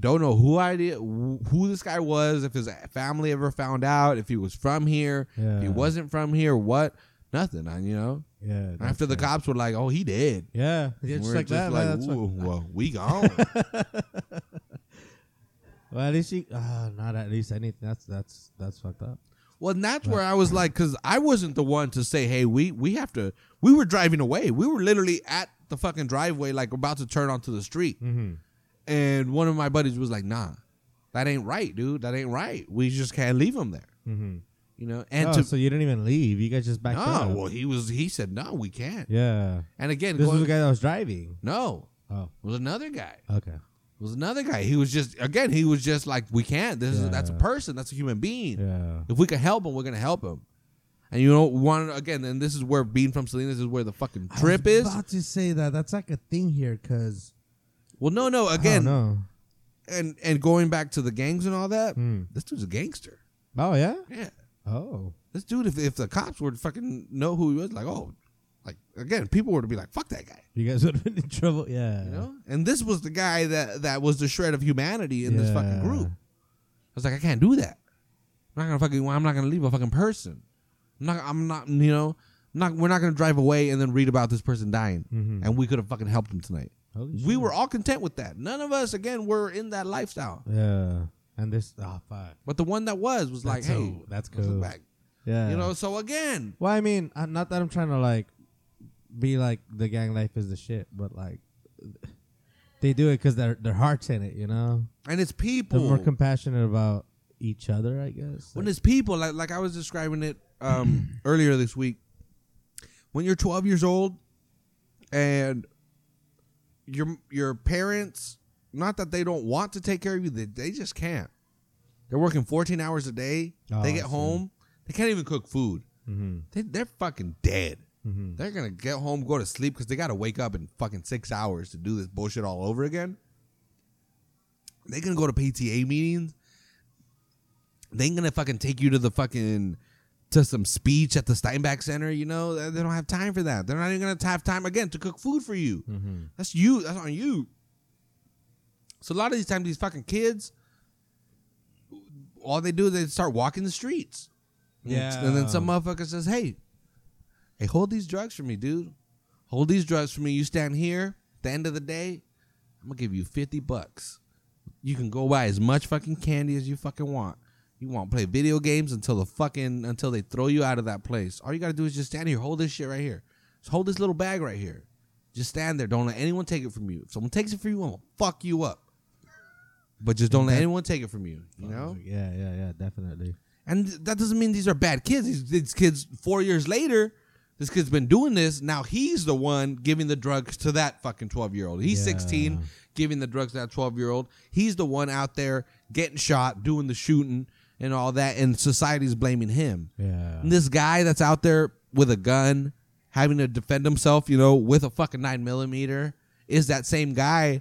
Don't know who I did, who this guy was, if his family ever found out, if he was from here, if he wasn't from here, what? Nothing, I- you know. Yeah. After the cops were like, "Oh, he did," Yeah, yeah, just we're like that. man, "Ooh, well, we gone." well, at least he. Uh, not at least anything. That's that's that's fucked up. Well, and that's where I was like, because I wasn't the one to say, "Hey, we we have to." We were driving away. We were literally at the fucking driveway, like about to turn onto the street, Mm-hmm. And one of my buddies was like, "Nah, that ain't right, dude. That ain't right. We just can't leave him there." Mm-hmm. You know, and oh, to so you didn't even leave. You guys just backed no, up. well, he was. He said, "No, we can't." yeah. And again, This going, was the guy that was driving. no, Oh, it was another guy. okay. It was another guy. He was just again. He was just like, "We can't. This is that's a person. That's a human being." Yeah. If we can help him, we're gonna help him. And you know, one again, and this is where being from Salinas is where the fucking trip is. I was is. about to say that. That's like a thing here, cause Well, no, no, again, again, no. and and going back to the gangs and all that, Mm. this dude's a gangster. Oh yeah. Yeah, Oh. this dude. If if the cops were to fucking know who he was, like, oh, like again, people were to be like, fuck that guy, You guys would have been in trouble. Yeah. you know. And this was the guy that that was the shred of humanity in this fucking group. I was like, I can't do that. I'm not gonna fucking. I'm not gonna leave a fucking person. I'm not. I'm not. You know. I'm not. We're not gonna drive away and then read about this person dying. Mhm. And we could have fucking helped him tonight. We were all content with that. None of us, again, were in that lifestyle. Yeah. And this. Oh fuck. But the one that was was like, That's hey, that's let's look cool. back. Yeah. You know. So again, Well, I mean, uh, not that I'm trying to like be like the gang life is the shit, but like they do it because their their hearts in it. You know, and it's they're people. more compassionate about each other. I guess. when Like, it's people, like like I was describing it um, earlier this week. When you're 12 years old, and your your parents, not that they don't want to take care of you, they, they just can't. They're working 14 hours a day. Oh, they get home, they can't even cook food. Mhm. They, they're fucking dead. Mhm. They're gonna get home, go to sleep because they gotta wake up in fucking six hours to do this bullshit all over again. they're gonna go to PTA meetings. They ain't gonna fucking take you to the fucking to some speech at the Steinbeck Center. You know they don't have time for that. They're not even gonna have time again to cook food for you. Mhm. That's you. That's on you. So a lot of these times, these fucking kids, all they do is they start walking the streets. Yeah. And then some motherfucker says, "Hey, hey, hold these drugs for me, dude. Hold these drugs for me. You stand here. At the end of the day, I'm gonna give you fifty bucks. You can go buy as much fucking candy as you fucking want. You want to play video games until the fucking until they throw you out of that place. All you gotta do is just stand here. Hold this shit right here. Just hold this little bag right here. Just stand there. Don't let anyone take it from you. If someone takes it from you, I'm gonna fuck you up. But just don't let anyone take it from you. You know. Yeah, yeah, yeah, definitely. And th- that doesn't mean these are bad kids. These, these kids, four years later, this kid's been doing this. Now he's the one giving the drugs to that fucking 12 year old. He's Yeah. 16, giving the drugs to that 12 year old. He's the one out there getting shot, doing the shooting and all that. And society's blaming him. Yeah. And this guy that's out there with a gun, having to defend himself, you know, with a fucking nine millimeter, is that same guy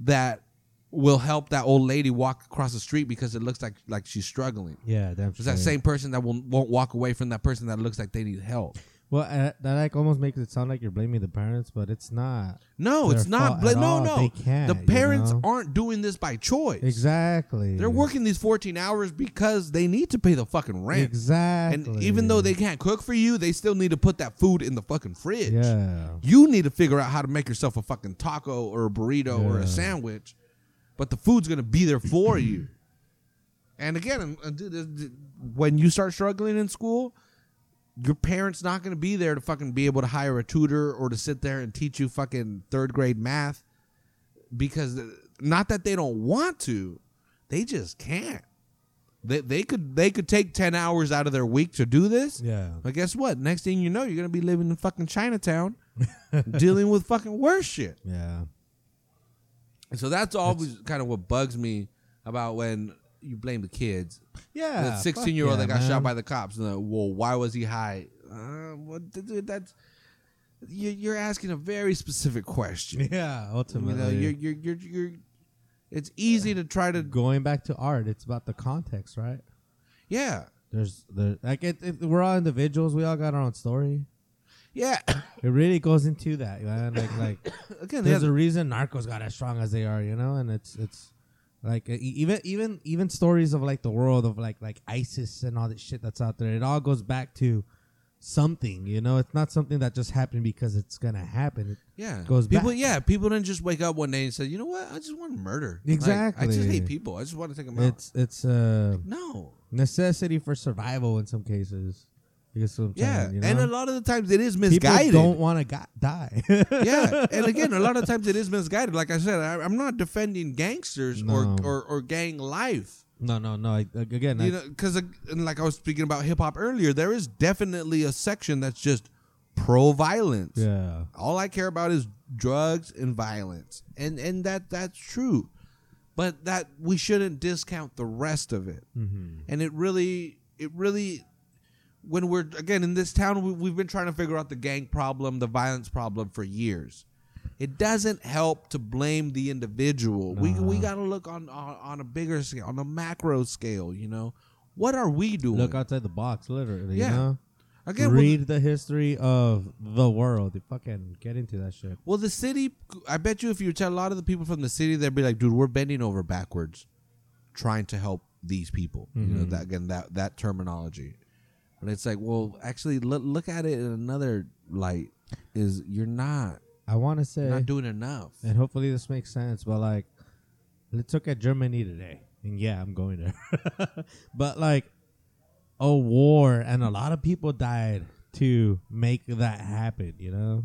that will help that old lady walk across the street because it looks like like she's struggling. Yeah, damn It's that same person that will, won't walk away from that person that looks like they need help. Well, uh, that like almost makes it sound like you're blaming the parents, but it's not. No, it's not. Bla- no, all. no. They can't, the you parents know? aren't doing this by choice. Exactly. They're working these 14 hours because they need to pay the fucking rent. Exactly. And even though they can't cook for you, they still need to put that food in the fucking fridge. Yeah. You need to figure out how to make yourself a fucking taco or a burrito or a sandwich, but the food's gonna be there for you. And again, dude, this- this- when you start struggling in school, your parents not gonna be there to fucking be able to hire a tutor or to sit there and teach you fucking third grade math, because not that they don't want to, they just can't. They, they could they could take ten hours out of their week to do this, Yeah. but guess what? Next thing you know, you're gonna be living in fucking Chinatown, dealing with fucking worse shit. Yeah. And so that's always kind of what bugs me about when you blame the kids. Yeah. the fuck 16 year old yeah, that got man. shot by the cops. And, uh, well, why was he high? Uh, what, dude, that's you, you're asking a very specific question. Yeah. You Ultimately. know, you're, you're you're you're. It's easy to try to going back to art. It's about the context, right? yeah There's there like it, it, we're all individuals. We all got our own story. yeah. It really goes into that, man. Like like Again, there's a reason narcos got as strong as they are, you know, and it's it's like even even even stories of like the world of like like ISIS and all that shit that's out there. It all goes back to something, you know. It's not something that just happened because it's gonna happen. It yeah. goes people. back. Yeah, people didn't just wake up one day and say, you know what? I just want to murder. Like, I just hate people. I just want to take them out. It's it's a no. necessity for survival in some cases. I guess what I'm Yeah, you know? and a lot of the times it is misguided. people don't want to die. yeah, and again, a lot of times it is misguided. Like I said, I, I'm not defending gangsters or, No. or or gang life. no, no, no. I, again, I, You know, because like I was speaking about hip hop earlier, there is definitely a section that's just pro violence. yeah, All I care about is drugs and violence, and and that that's true, but that we shouldn't discount the rest of it. mm-hmm. And it really, it really, when we're again in this town, we, we've been trying to figure out the gang problem, the violence problem for years. It doesn't help to blame the individual. We we got to look on, on on a bigger scale, on a macro scale. You know, what are we doing? look outside the box, literally. Yeah. You know? again. Well, read the history of the world. You fucking get into that shit. well, the city. I bet you, if you tell a lot of the people from the city, they'd be like, "Dude, we're bending over backwards, trying to help these people." You know, Mhm. that again, that that terminology. But it's like, well, actually, look, look at it in another light. Is you're not I want to say, not doing enough. and hopefully this makes sense, but like, let's look at Germany today. And yeah, I'm going there. but like, a war, and a lot of people died to make that happen. You know,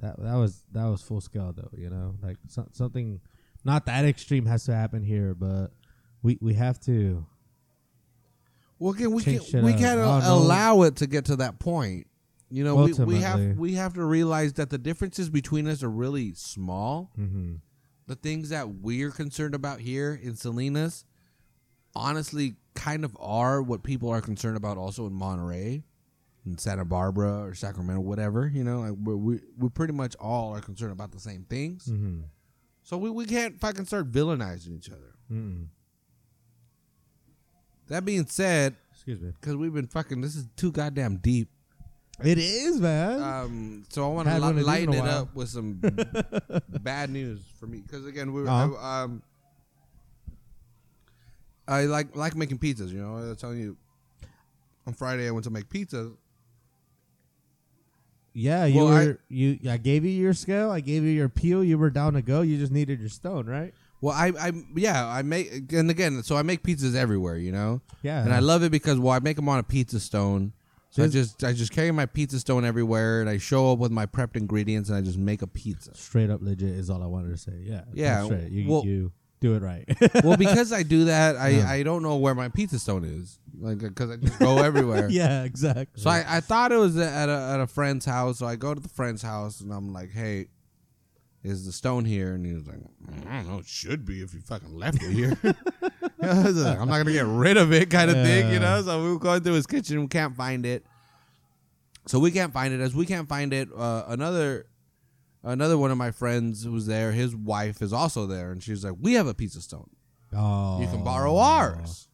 that that was that was full scale though. You know, like so, something not that extreme has to happen here, but we we have to. Well, again, we Change can shit we up. can't allow it to get to that point. You know, we, we have Ultimately. we have to realize that the differences between us are really small. Mm-hmm. The things that we're concerned about here in Salinas, honestly, kind of are what people are concerned about also in Monterey, in Santa Barbara or Sacramento, whatever. You know, like we're, we we pretty much all are concerned about the same things. Mm-hmm. So we, we can't fucking start villainizing each other. Mm-mm. That being said, Excuse me. because we've been fucking, this is too goddamn deep. It is, man. Um, so I want to Had one of these in lighten it while. up with some bad news for me because again, we were, Uh-huh. I, um, I like like making pizzas. You know, I was telling you on Friday I went to make pizzas. yeah, you well, I- were you. I gave you your scale. I gave you your peel. You were down to go. You just needed your stone, right? Well, I, I yeah, I make and again, so I make pizzas everywhere. You know, Yeah, and I love it because well, I make them on a pizza stone. So I just I just carry my pizza stone everywhere, and I show up with my prepped ingredients, and I just make a pizza. straight up legit is all I wanted to say. Yeah, Yeah, straight. You, well- you do it right. well, because I do that, I, Yeah. I don't know where my pizza stone is, like because I just go everywhere. yeah, exactly. So I, I thought it was at a at a friend's house. So I go to the friend's house and I'm like, "Hey, is the stone here?" And he was like, "I don't know. It should be if you fucking left it here." Like, I'm not gonna get rid of it, kind of thing, you know. So we were going through his kitchen, we can't find it. So we can't find it. As we can't find it, uh, another another one of my friends who's there, his wife is also there, and she's like, "We have a piece of stone. oh, You can borrow ours."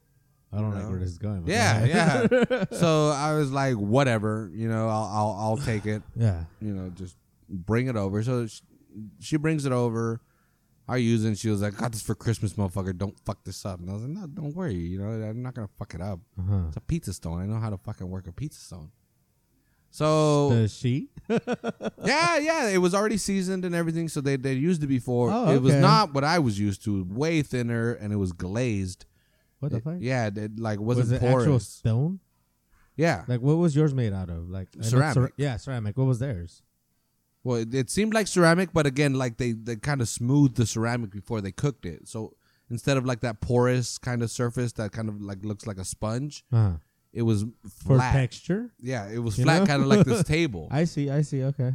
I don't you like know? where this is going. Yeah, yeah. so I was like, whatever, you know, I'll I'll, I'll take it. yeah. You know, just bring it over. So she, she brings it over. I use it. and She was like, "Got this for Christmas, motherfucker. Don't fuck this up." And I was like, "No, don't worry. You know, I'm not gonna fuck it up. Uh-huh. It's a pizza stone. I know how to fucking work a pizza stone." So The sheet. yeah, yeah, it was already seasoned and everything. So they they used it before. Oh, It was not what I was used to. Way thinner, and it was glazed. What the It- fuck? yeah, it, like wasn't was it porous. actual stone? yeah. Like what was yours made out of? Like I Ceramic. cera- yeah, ceramic. What was theirs? Well, it, it seemed like ceramic, but again, like they they kind of smoothed the ceramic before they cooked it. So instead of like that porous kind of surface that kind of like looks like a sponge, Uh-huh. it was For flat. texture. Yeah, it was You flat, kind of like this table. I see. I see. Okay.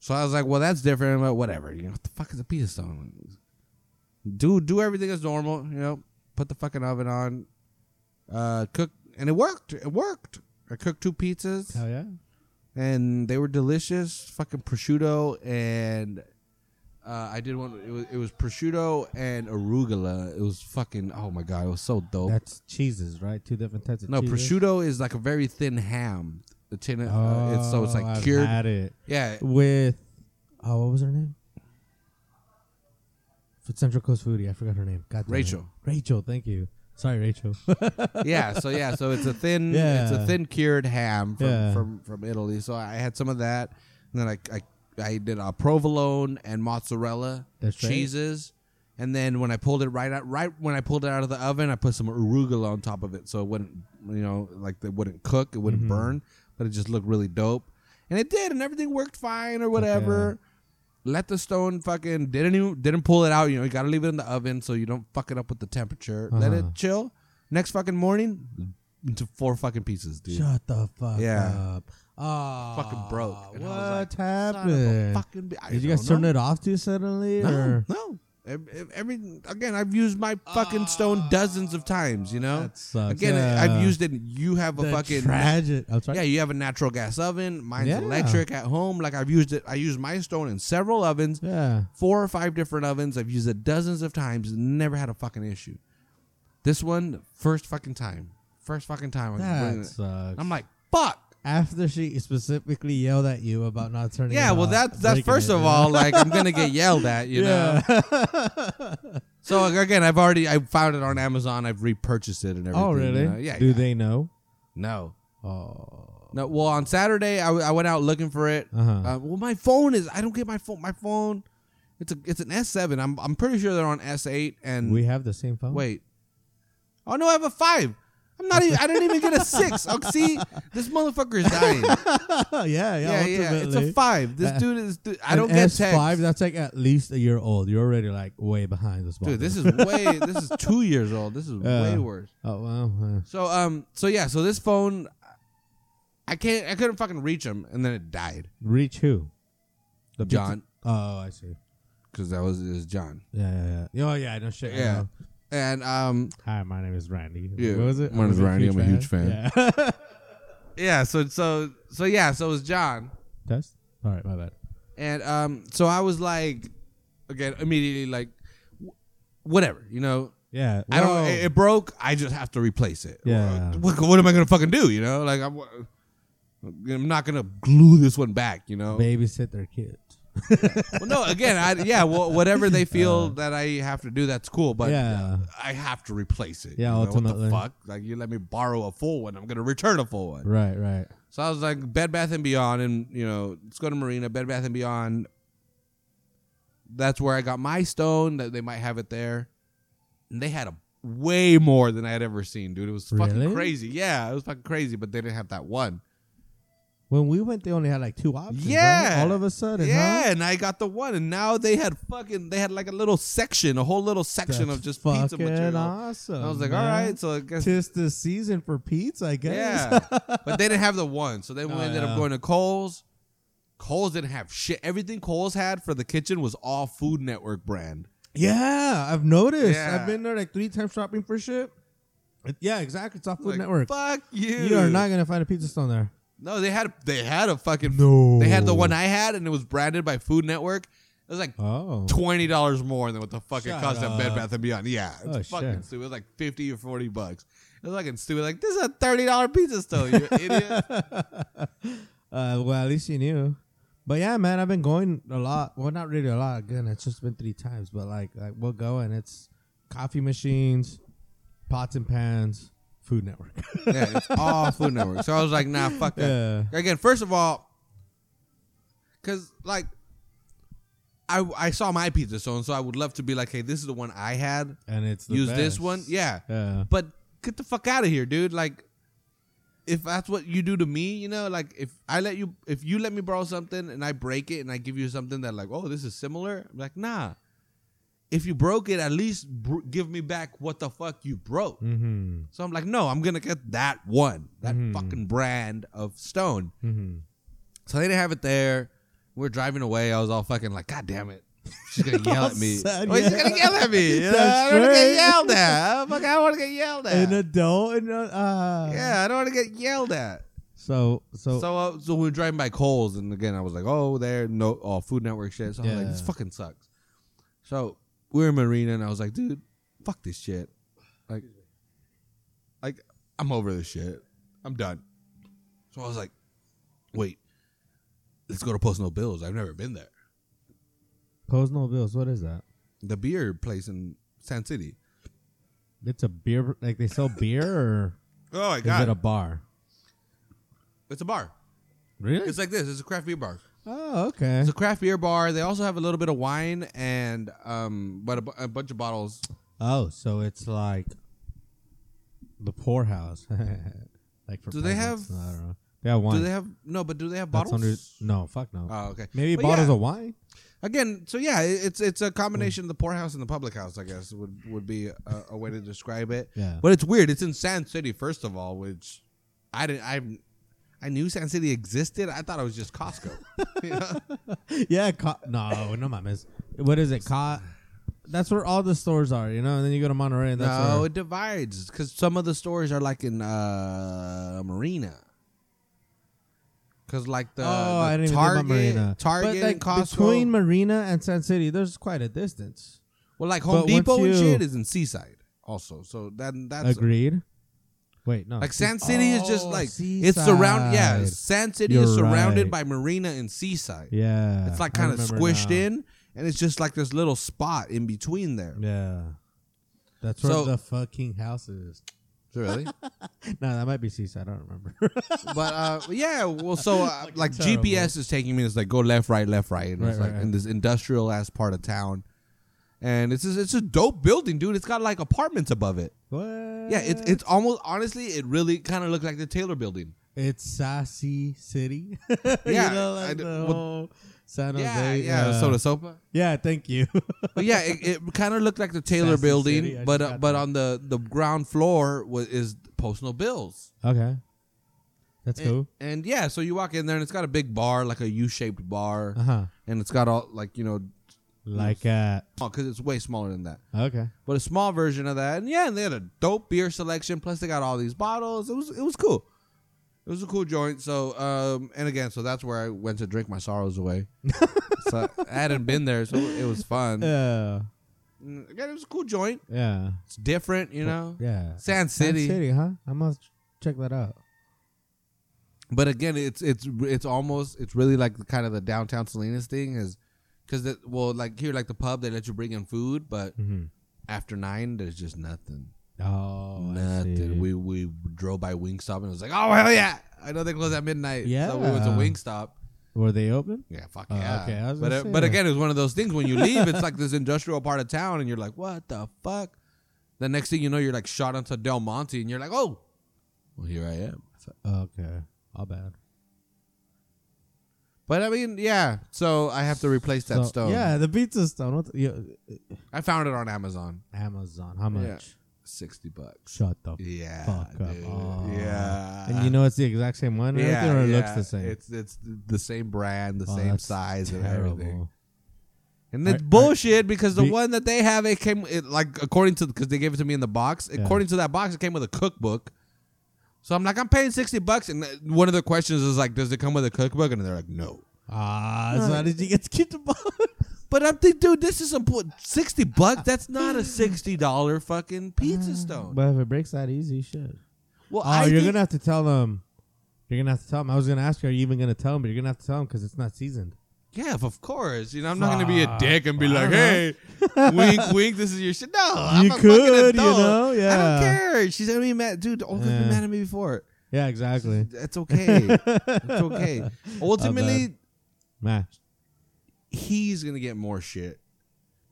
So I was like, well, that's different, but whatever. You know, what the fuck is a pizza stone? Do do everything as normal. You know, put the fucking oven on, uh, cook, and it worked. It worked. I cooked two pizzas, Hell yeah. And they were delicious. Fucking prosciutto and. Uh, I did one. It was, it was prosciutto and arugula. It was fucking. Oh my god, it was so dope. That's cheeses, right? Two different types of no, cheeses. prosciutto is like a very thin ham. The tin, uh, it's so it's like Oh, I've cured. Had it Yeah, with. Oh, what was her name? For Central Coast Foodie, I forgot her name. God damn it. Rachel. Rachel, thank you. Sorry, Rachel. yeah, so yeah, so it's a thin, it's a thin cured ham from, Yeah. from from Italy. So I had some of that, and then I I, I did a provolone and mozzarella That's right. cheeses, and then when I pulled it right out, right when I pulled it out of the oven, I put some arugula on top of it, so it wouldn't, you know, like it wouldn't cook, it wouldn't Mhm. burn, but it just looked really dope, and it did, and everything worked fine or whatever. Let the stone fucking didn't even, didn't pull it out. You know, you gotta leave it in the oven so you don't fuck it up with the temperature. Let Uh-huh. it chill. Next fucking morning, into four fucking pieces, dude. Shut the fuck Yeah. up. Oh, fucking broke. And I was What like, son of a happened? fucking bi- I Did you don't guys turn it off too suddenly? No, or? no. Ev- ev- Every again, I've used my fucking stone ah. dozens of times. You know, That sucks. again, Yeah. I've used it. You have a The fucking tragic. I'm yeah. You have a natural gas oven. Mine's Yeah. electric at home. Like I've used it. I use my stone in several ovens, Yeah. four or five different ovens. I've used it dozens of times. Never had a fucking issue. This one, first fucking time. First fucking time. I was bringing That sucks. I'm like, fuck. After she specifically yelled at you about not turning. Yeah, it well, that's that's first it, of all, like I'm gonna get yelled at, you know. yeah. So again, I've already I found it on Amazon. I've repurchased it and everything. oh, really? you know? Yeah. Do yeah. they know? No. Oh. No. Well, on Saturday, I, w- I went out looking for it. Uh-huh. Uh, well, my phone is. I don't get my phone. My phone. It's a. It's an S7. I'm. I'm pretty sure they're on S8. And we have the same phone. wait. Oh no, I have a five. I'm not even. I didn't even get a six. Oh, see, this motherfucker is dying. yeah, yeah. Yeah, yeah. It's a five. This dude is. Dude, I don't get S5, text. That's like at least a year old. You're already like way behind this. Dude, this is way. this is two years old. This is way worse. Oh well. uh, So um. So yeah. So this phone. I can't. I couldn't fucking reach him, and then it died. reach who? The pizza- John, Oh, I see. because that was is John. Yeah, yeah, yeah. Oh, yeah. No shit. Yeah. Know. And um. Hi, my name is Randy. Yeah, What was it? my name is Randy, I'm a huge fan. Yeah. Yeah. So so so yeah. So it was John. Test. All right, my bad. And um, so I was like, again, immediately like, wh- whatever, you know. Yeah. I don't. well, It, it broke. I just have to replace it. Yeah. What, what am I gonna fucking do? You know, like I'm. I'm not gonna glue this one back. You know. babysit their kids. Well, no. Again, I yeah. Well, whatever they feel uh, that I have to do, that's cool. But Yeah. I have to replace it. Yeah, you know, ultimately. What the fuck? Like you let me borrow a full one. I'm gonna return a full one. Right, right. So I was like Bed Bath and Beyond, and you know, let's go to Marina. Bed Bath and Beyond. That's where I got my stone. That they might have it there, and they had a way more than I had ever seen, dude. It was fucking Really? crazy. Yeah, it was fucking crazy, but they didn't have that one. When we went, they only had like two options. Yeah. right? All of a sudden, yeah, huh? and I got the one, and now they had fucking. They had like a little section, a whole little section That's of just pizza fucking material. awesome. I was like, man. all right, so I guess Tis the season for pizza, I guess. Yeah, but they didn't have the one, so then we Oh, ended yeah. up going to Kohl's. Kohl's didn't have shit. Everything Kohl's had for the kitchen was all Food Network brand. Yeah, I've noticed. Yeah. I've been there like three times shopping for shit. Yeah, exactly. It's off Food Like, Network. Fuck you. You are not gonna find a pizza stone there. No, they had they had a fucking. No. They had the one I had, and it was branded by Food Network. It was like Oh. twenty dollars more than what the fuck it Shut cost at Bed up. Bath and Beyond. Yeah, it's Oh, fucking shit. stupid. It was like fifty or forty bucks. It was fucking stupid. Like this is a thirty dollar pizza stove, you idiot. uh, well, at least you knew. But yeah, man, I've been going a lot. Well, not really a lot. Again, it's just been three times. But like, like we'll go and it's coffee machines, pots and pans, Food Network. yeah, it's all Food Network. So I was like, nah, fuck that. yeah. Again, first of all, because like I I saw my pizza so and so I would love to be like, hey, this is the one I had. And it's the Use this one, yeah. Yeah. But get the fuck out of here, dude. Like, if that's what you do to me, you know, like if I let you, if you let me borrow something and I break it and I give you something that like, oh, this is similar, I'm like, nah. If you broke it, at least br- give me back what the fuck you broke. Mm-hmm. So I'm like, no, I'm gonna get that one, that Mhm. fucking brand of stone. Mm-hmm. So they didn't have it there. We're driving away. I was all fucking like, God damn it. She's gonna yell at me. Sad, oh, she's gonna yell at me. You know? I don't want to get yelled at. Fuck, I don't want to get yelled at. An adult and uh, yeah, I don't want to get yelled at. So so, So, uh, so we were driving by Kohl's, and again, I was like, "Oh, there, no, oh, Food Network shit." So I was like, "This fucking sucks." So we were in Marina, and I was like, "Dude, fuck this shit." Like, like I'm over this shit. I'm done. So I was like, "Wait, let's go to Post No Bills. I've never been there. Post no bills. What is that? The beer place in Sand City." It's a beer. Like they sell beer, or Oh my is it a bar? it's a bar. Really? It's like this. It's a craft beer bar. Oh, okay. It's a craft beer bar. They also have a little bit of wine and um, but a, bu- a bunch of bottles. Oh, so it's like the poorhouse. like for Do they peasants. have- I don't know. They have wine. Do they have no? But do they have That's bottles? under- no, fuck no. Oh, okay. Maybe But bottles yeah, of wine. again. So yeah, it- it's it's a combination of the poorhouse and the public house. I guess would would be a, a way to describe it. Yeah. But it's weird. It's in Sand City, first of all, which I didn't. I I knew Sand City existed. I thought it was just Costco. You know? yeah. Co- no, no mames. What is it? Co- that's where all the stores are, you know. And then you go to Monterey, and that's no, where. it divides because some of the stores are like in uh, Marina. Cause like the, oh, the I didn't Target, Marina. Target, but like and Costco. between Marina and Sand City, there's quite a distance. well, like Home once Depot and shit is in Seaside also. So that that's Agreed. Wait, no. like Sand City is just Oh, like it's surrounded. Yeah, Seaside. Sand City You're is surrounded right. by Marina and Seaside. Yeah, it's like I kind of remember squished now. in, and it's just like this little spot in between there. Yeah, that's where So- the fucking house is. Really? No, that might be Seaside. I don't remember. but uh, yeah, well, so uh, like terrible. GPS is taking me. It's like go left, right, left, right, and it's Right, like right, in this industrial ass part of town. And it's just, it's a dope building, dude. It's got like apartments above it. what? Yeah, it's it's almost honestly, it really kind of looks like the Taylor Building. it's Sassy City. Yeah, you know, like d- the well- San Jose. Yeah, yeah, SoDoSoPa. Yeah, thank you. But yeah, it, it kind of looked like the Taylor Sassy Building, City, but uh, but that. on the the ground floor was is Post No Bills. okay, that's And, cool. and yeah, so you walk in there and it's got a big bar, like a U-shaped bar, Uh huh. and it's got all like you know, Like uh because it's way smaller than that. okay. but a small version of that. And yeah, and they had a dope beer selection. Plus, they got all these bottles. It was it was cool. It was a cool joint. So, um, and again, so that's where I went to drink my sorrows away. so I hadn't been there, so it was fun. Yeah, And again, it was a cool joint. yeah, It's different, you know. yeah. Sand City. Sand City, huh? I must check that out. But again, it's it's it's almost it's really like the, kind of the downtown Salinas thing is because well, like here, like the pub, they let you bring in food, but Mm-hmm. after nine, there's just nothing. Oh. Nothing. We we drove by Wingstop and it was like, oh hell yeah! I know they close at midnight. so we went to Yeah. Wingstop. Were they open? Yeah, fuck Oh, yeah. okay, I was but uh, say but that. again, it was one of those things when you leave, it's like this industrial part of town, and you're like, what the fuck? The next thing you know, you're like shot onto Del Monte, and you're like, oh, well here I am. Okay, all bad. But I mean, yeah. So I have to replace that So, stone. Yeah, the pizza stone. What the, yeah, I found it on Amazon, Amazon. How much? Yeah. sixty bucks. Shut the Yeah, fuck up. dude. Yeah. And you know it's the exact same one, and everything, or it looks the same. It's it's the same brand, the Oh, same that's size, and everything. terrible. And it's Are- are- bullshit because the Be- one that they have, it came it, like according to because they gave it to me in the box. According to that box, it came with a cookbook. So I'm like, I'm paying sixty bucks, and one of the questions is like, does it come with a cookbook? And they're like, no. Ah, so how did you get to keep the box? But I'm thinking, dude, this is some pu- sixty bucks. That's not a sixty dollar fucking pizza stone. But if it breaks that easy, shit. well, Oh, I you're think- gonna have to tell them. You're gonna have to tell them. I was gonna ask you, are you even gonna tell them? But you're gonna have to tell them because it's not seasoned. Yeah, of course. You know, I'm not gonna be a dick and be I like, uh-huh. "Hey, wink, wink, this is your shit." No, I'm You a fucking could, you adult. know, I yeah. don't care. She's gonna be mad, dude. Been Yeah. mad at me before. Yeah, exactly. That's okay. it's okay. Ultimately, Man, he's gonna get more shit.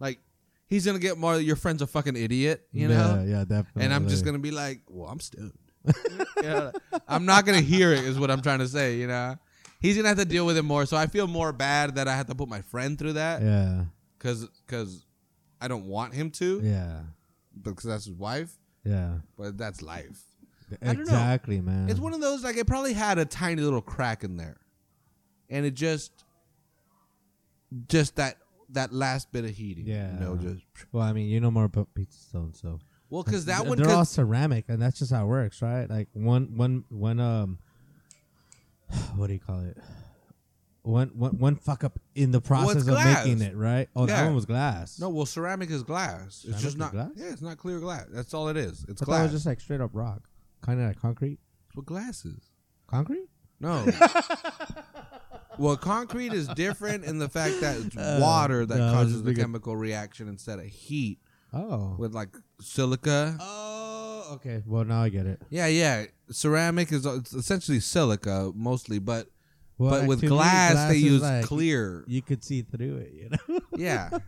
Like, he's gonna get more. Your friend's a fucking idiot, you know. yeah, yeah, definitely. And I'm just gonna be like, "Well, I'm stoned." yeah, I'm not gonna hear it. Is what I'm trying to say. You know, he's gonna have to deal with it more. So I feel more bad that I have to put my friend through that. Yeah, because because I don't want him to yeah, because that's his wife, yeah. but that's life. I don't know. Exactly, man. It's one of those like it probably had a tiny little crack in there, and it just just that that last bit of heating. Yeah. you know, just well, I mean, you know more about pizza stones, so well because that Th- one they're all ceramic, and that's just how it works, right? Like one, one, one. Um, what do you call it? One, one, one fuck up in the process of glass. making it, right? Oh, that one was glass. no well ceramic is glass. Ceramic it's just is not glass? yeah, it's not clear glass. That's all it is. It's I thought that glass. was just like straight up rock, kind of like concrete. That's what glass is. Concrete? No. well, concrete is different in the fact that it's Uh, water that no, I was causes just the thinking- chemical reaction instead of heat Oh. with like silica. Okay. Well, now I get it. Yeah, yeah. Ceramic is uh, it's essentially silica mostly, but Well, but with glass, they is use like- clear. You could see through it, you know. Yeah.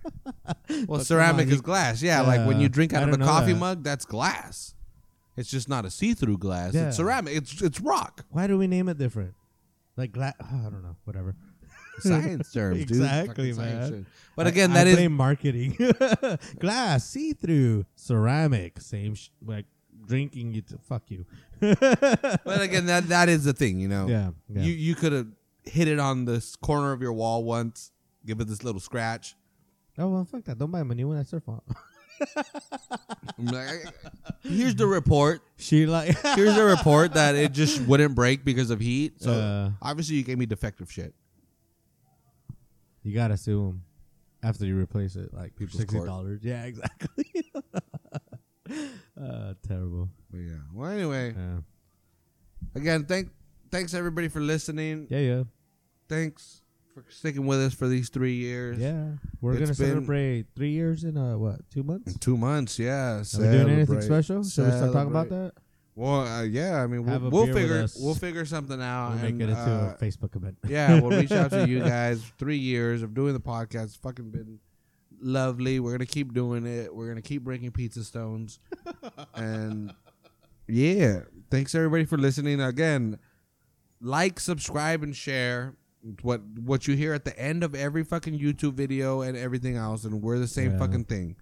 Well, come ceramic on, is you- glass. Yeah, like when Yeah, you drink I out of a don't know coffee that. mug, that's glass. It's just not a see-through glass. Yeah. It's ceramic. It's it's rock. Why do we name it different? Like glass? I don't know. Whatever. Science terms, dude. Exactly, Fucking science man. terms. But again, I, that I is blame marketing. glass, see through, ceramic, same. Sh- like drinking you to fuck you. But again, that that is the thing, you know. yeah, yeah. You you could have hit it on this corner of your wall once, give it this little scratch. oh well, fuck that. Don't buy him a new one. That's their fault. I'm like, here's the report. she like. Here's the report that it just wouldn't break because of heat. So Uh. obviously you gave me defective shit. You gotta sue him after you replace it, like People's sixty dollars. Yeah, exactly. Uh, terrible. But yeah. Well, anyway, Yeah, again, thank thanks everybody for listening. yeah, yeah. Thanks for sticking with us for these three years. yeah. We're It's gonna been- celebrate three years in uh what two months? Two months, yeah. Are we doing anything Celebrate. special? Should we start talking about Celebrate. that? Well, uh, yeah. I mean, Have we'll, a we'll beer with figure us. we'll figure something out. We'll and, make it into uh, a Facebook event. yeah, we'll reach out to you guys. Three years of doing the podcast, fucking been lovely. We're gonna keep doing it. We're gonna keep breaking pizza stones, and yeah, thanks everybody for listening. Again, like, subscribe, and share. What what you hear at the end of every fucking YouTube video and everything else, and we're the same Yeah. fucking thing,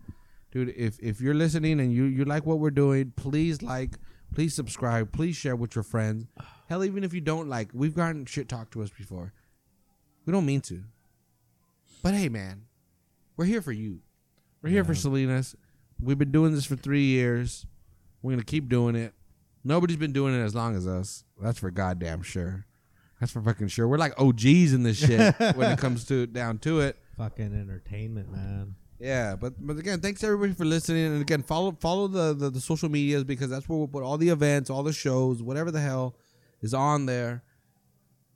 dude. If if you're listening and you you like what we're doing, please like, please subscribe, please share with your friends. Hell, even if you don't like, we've gotten shit talked to us before. We don't mean to. But hey, man, we're here for you. We're here for Yeah. Salinas. We've been doing this for three years. We're gonna keep doing it. Nobody's been doing it as long as us. That's for goddamn sure. That's for fucking sure. We're like OGs in this shit when it comes to down to it. Fucking entertainment, man. Yeah, but but again, thanks everybody for listening. And again, follow follow the, the the social medias because that's where we'll put all the events, all the shows, whatever the hell is on there.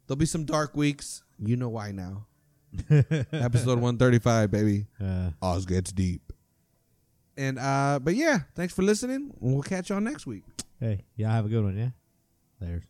There'll be some dark weeks. You know why now. Episode one thirty five, baby. Uh, Oz gets deep. And uh, but yeah, thanks for listening. We'll catch y'all next week. hey, y'all have a good one, yeah? There's.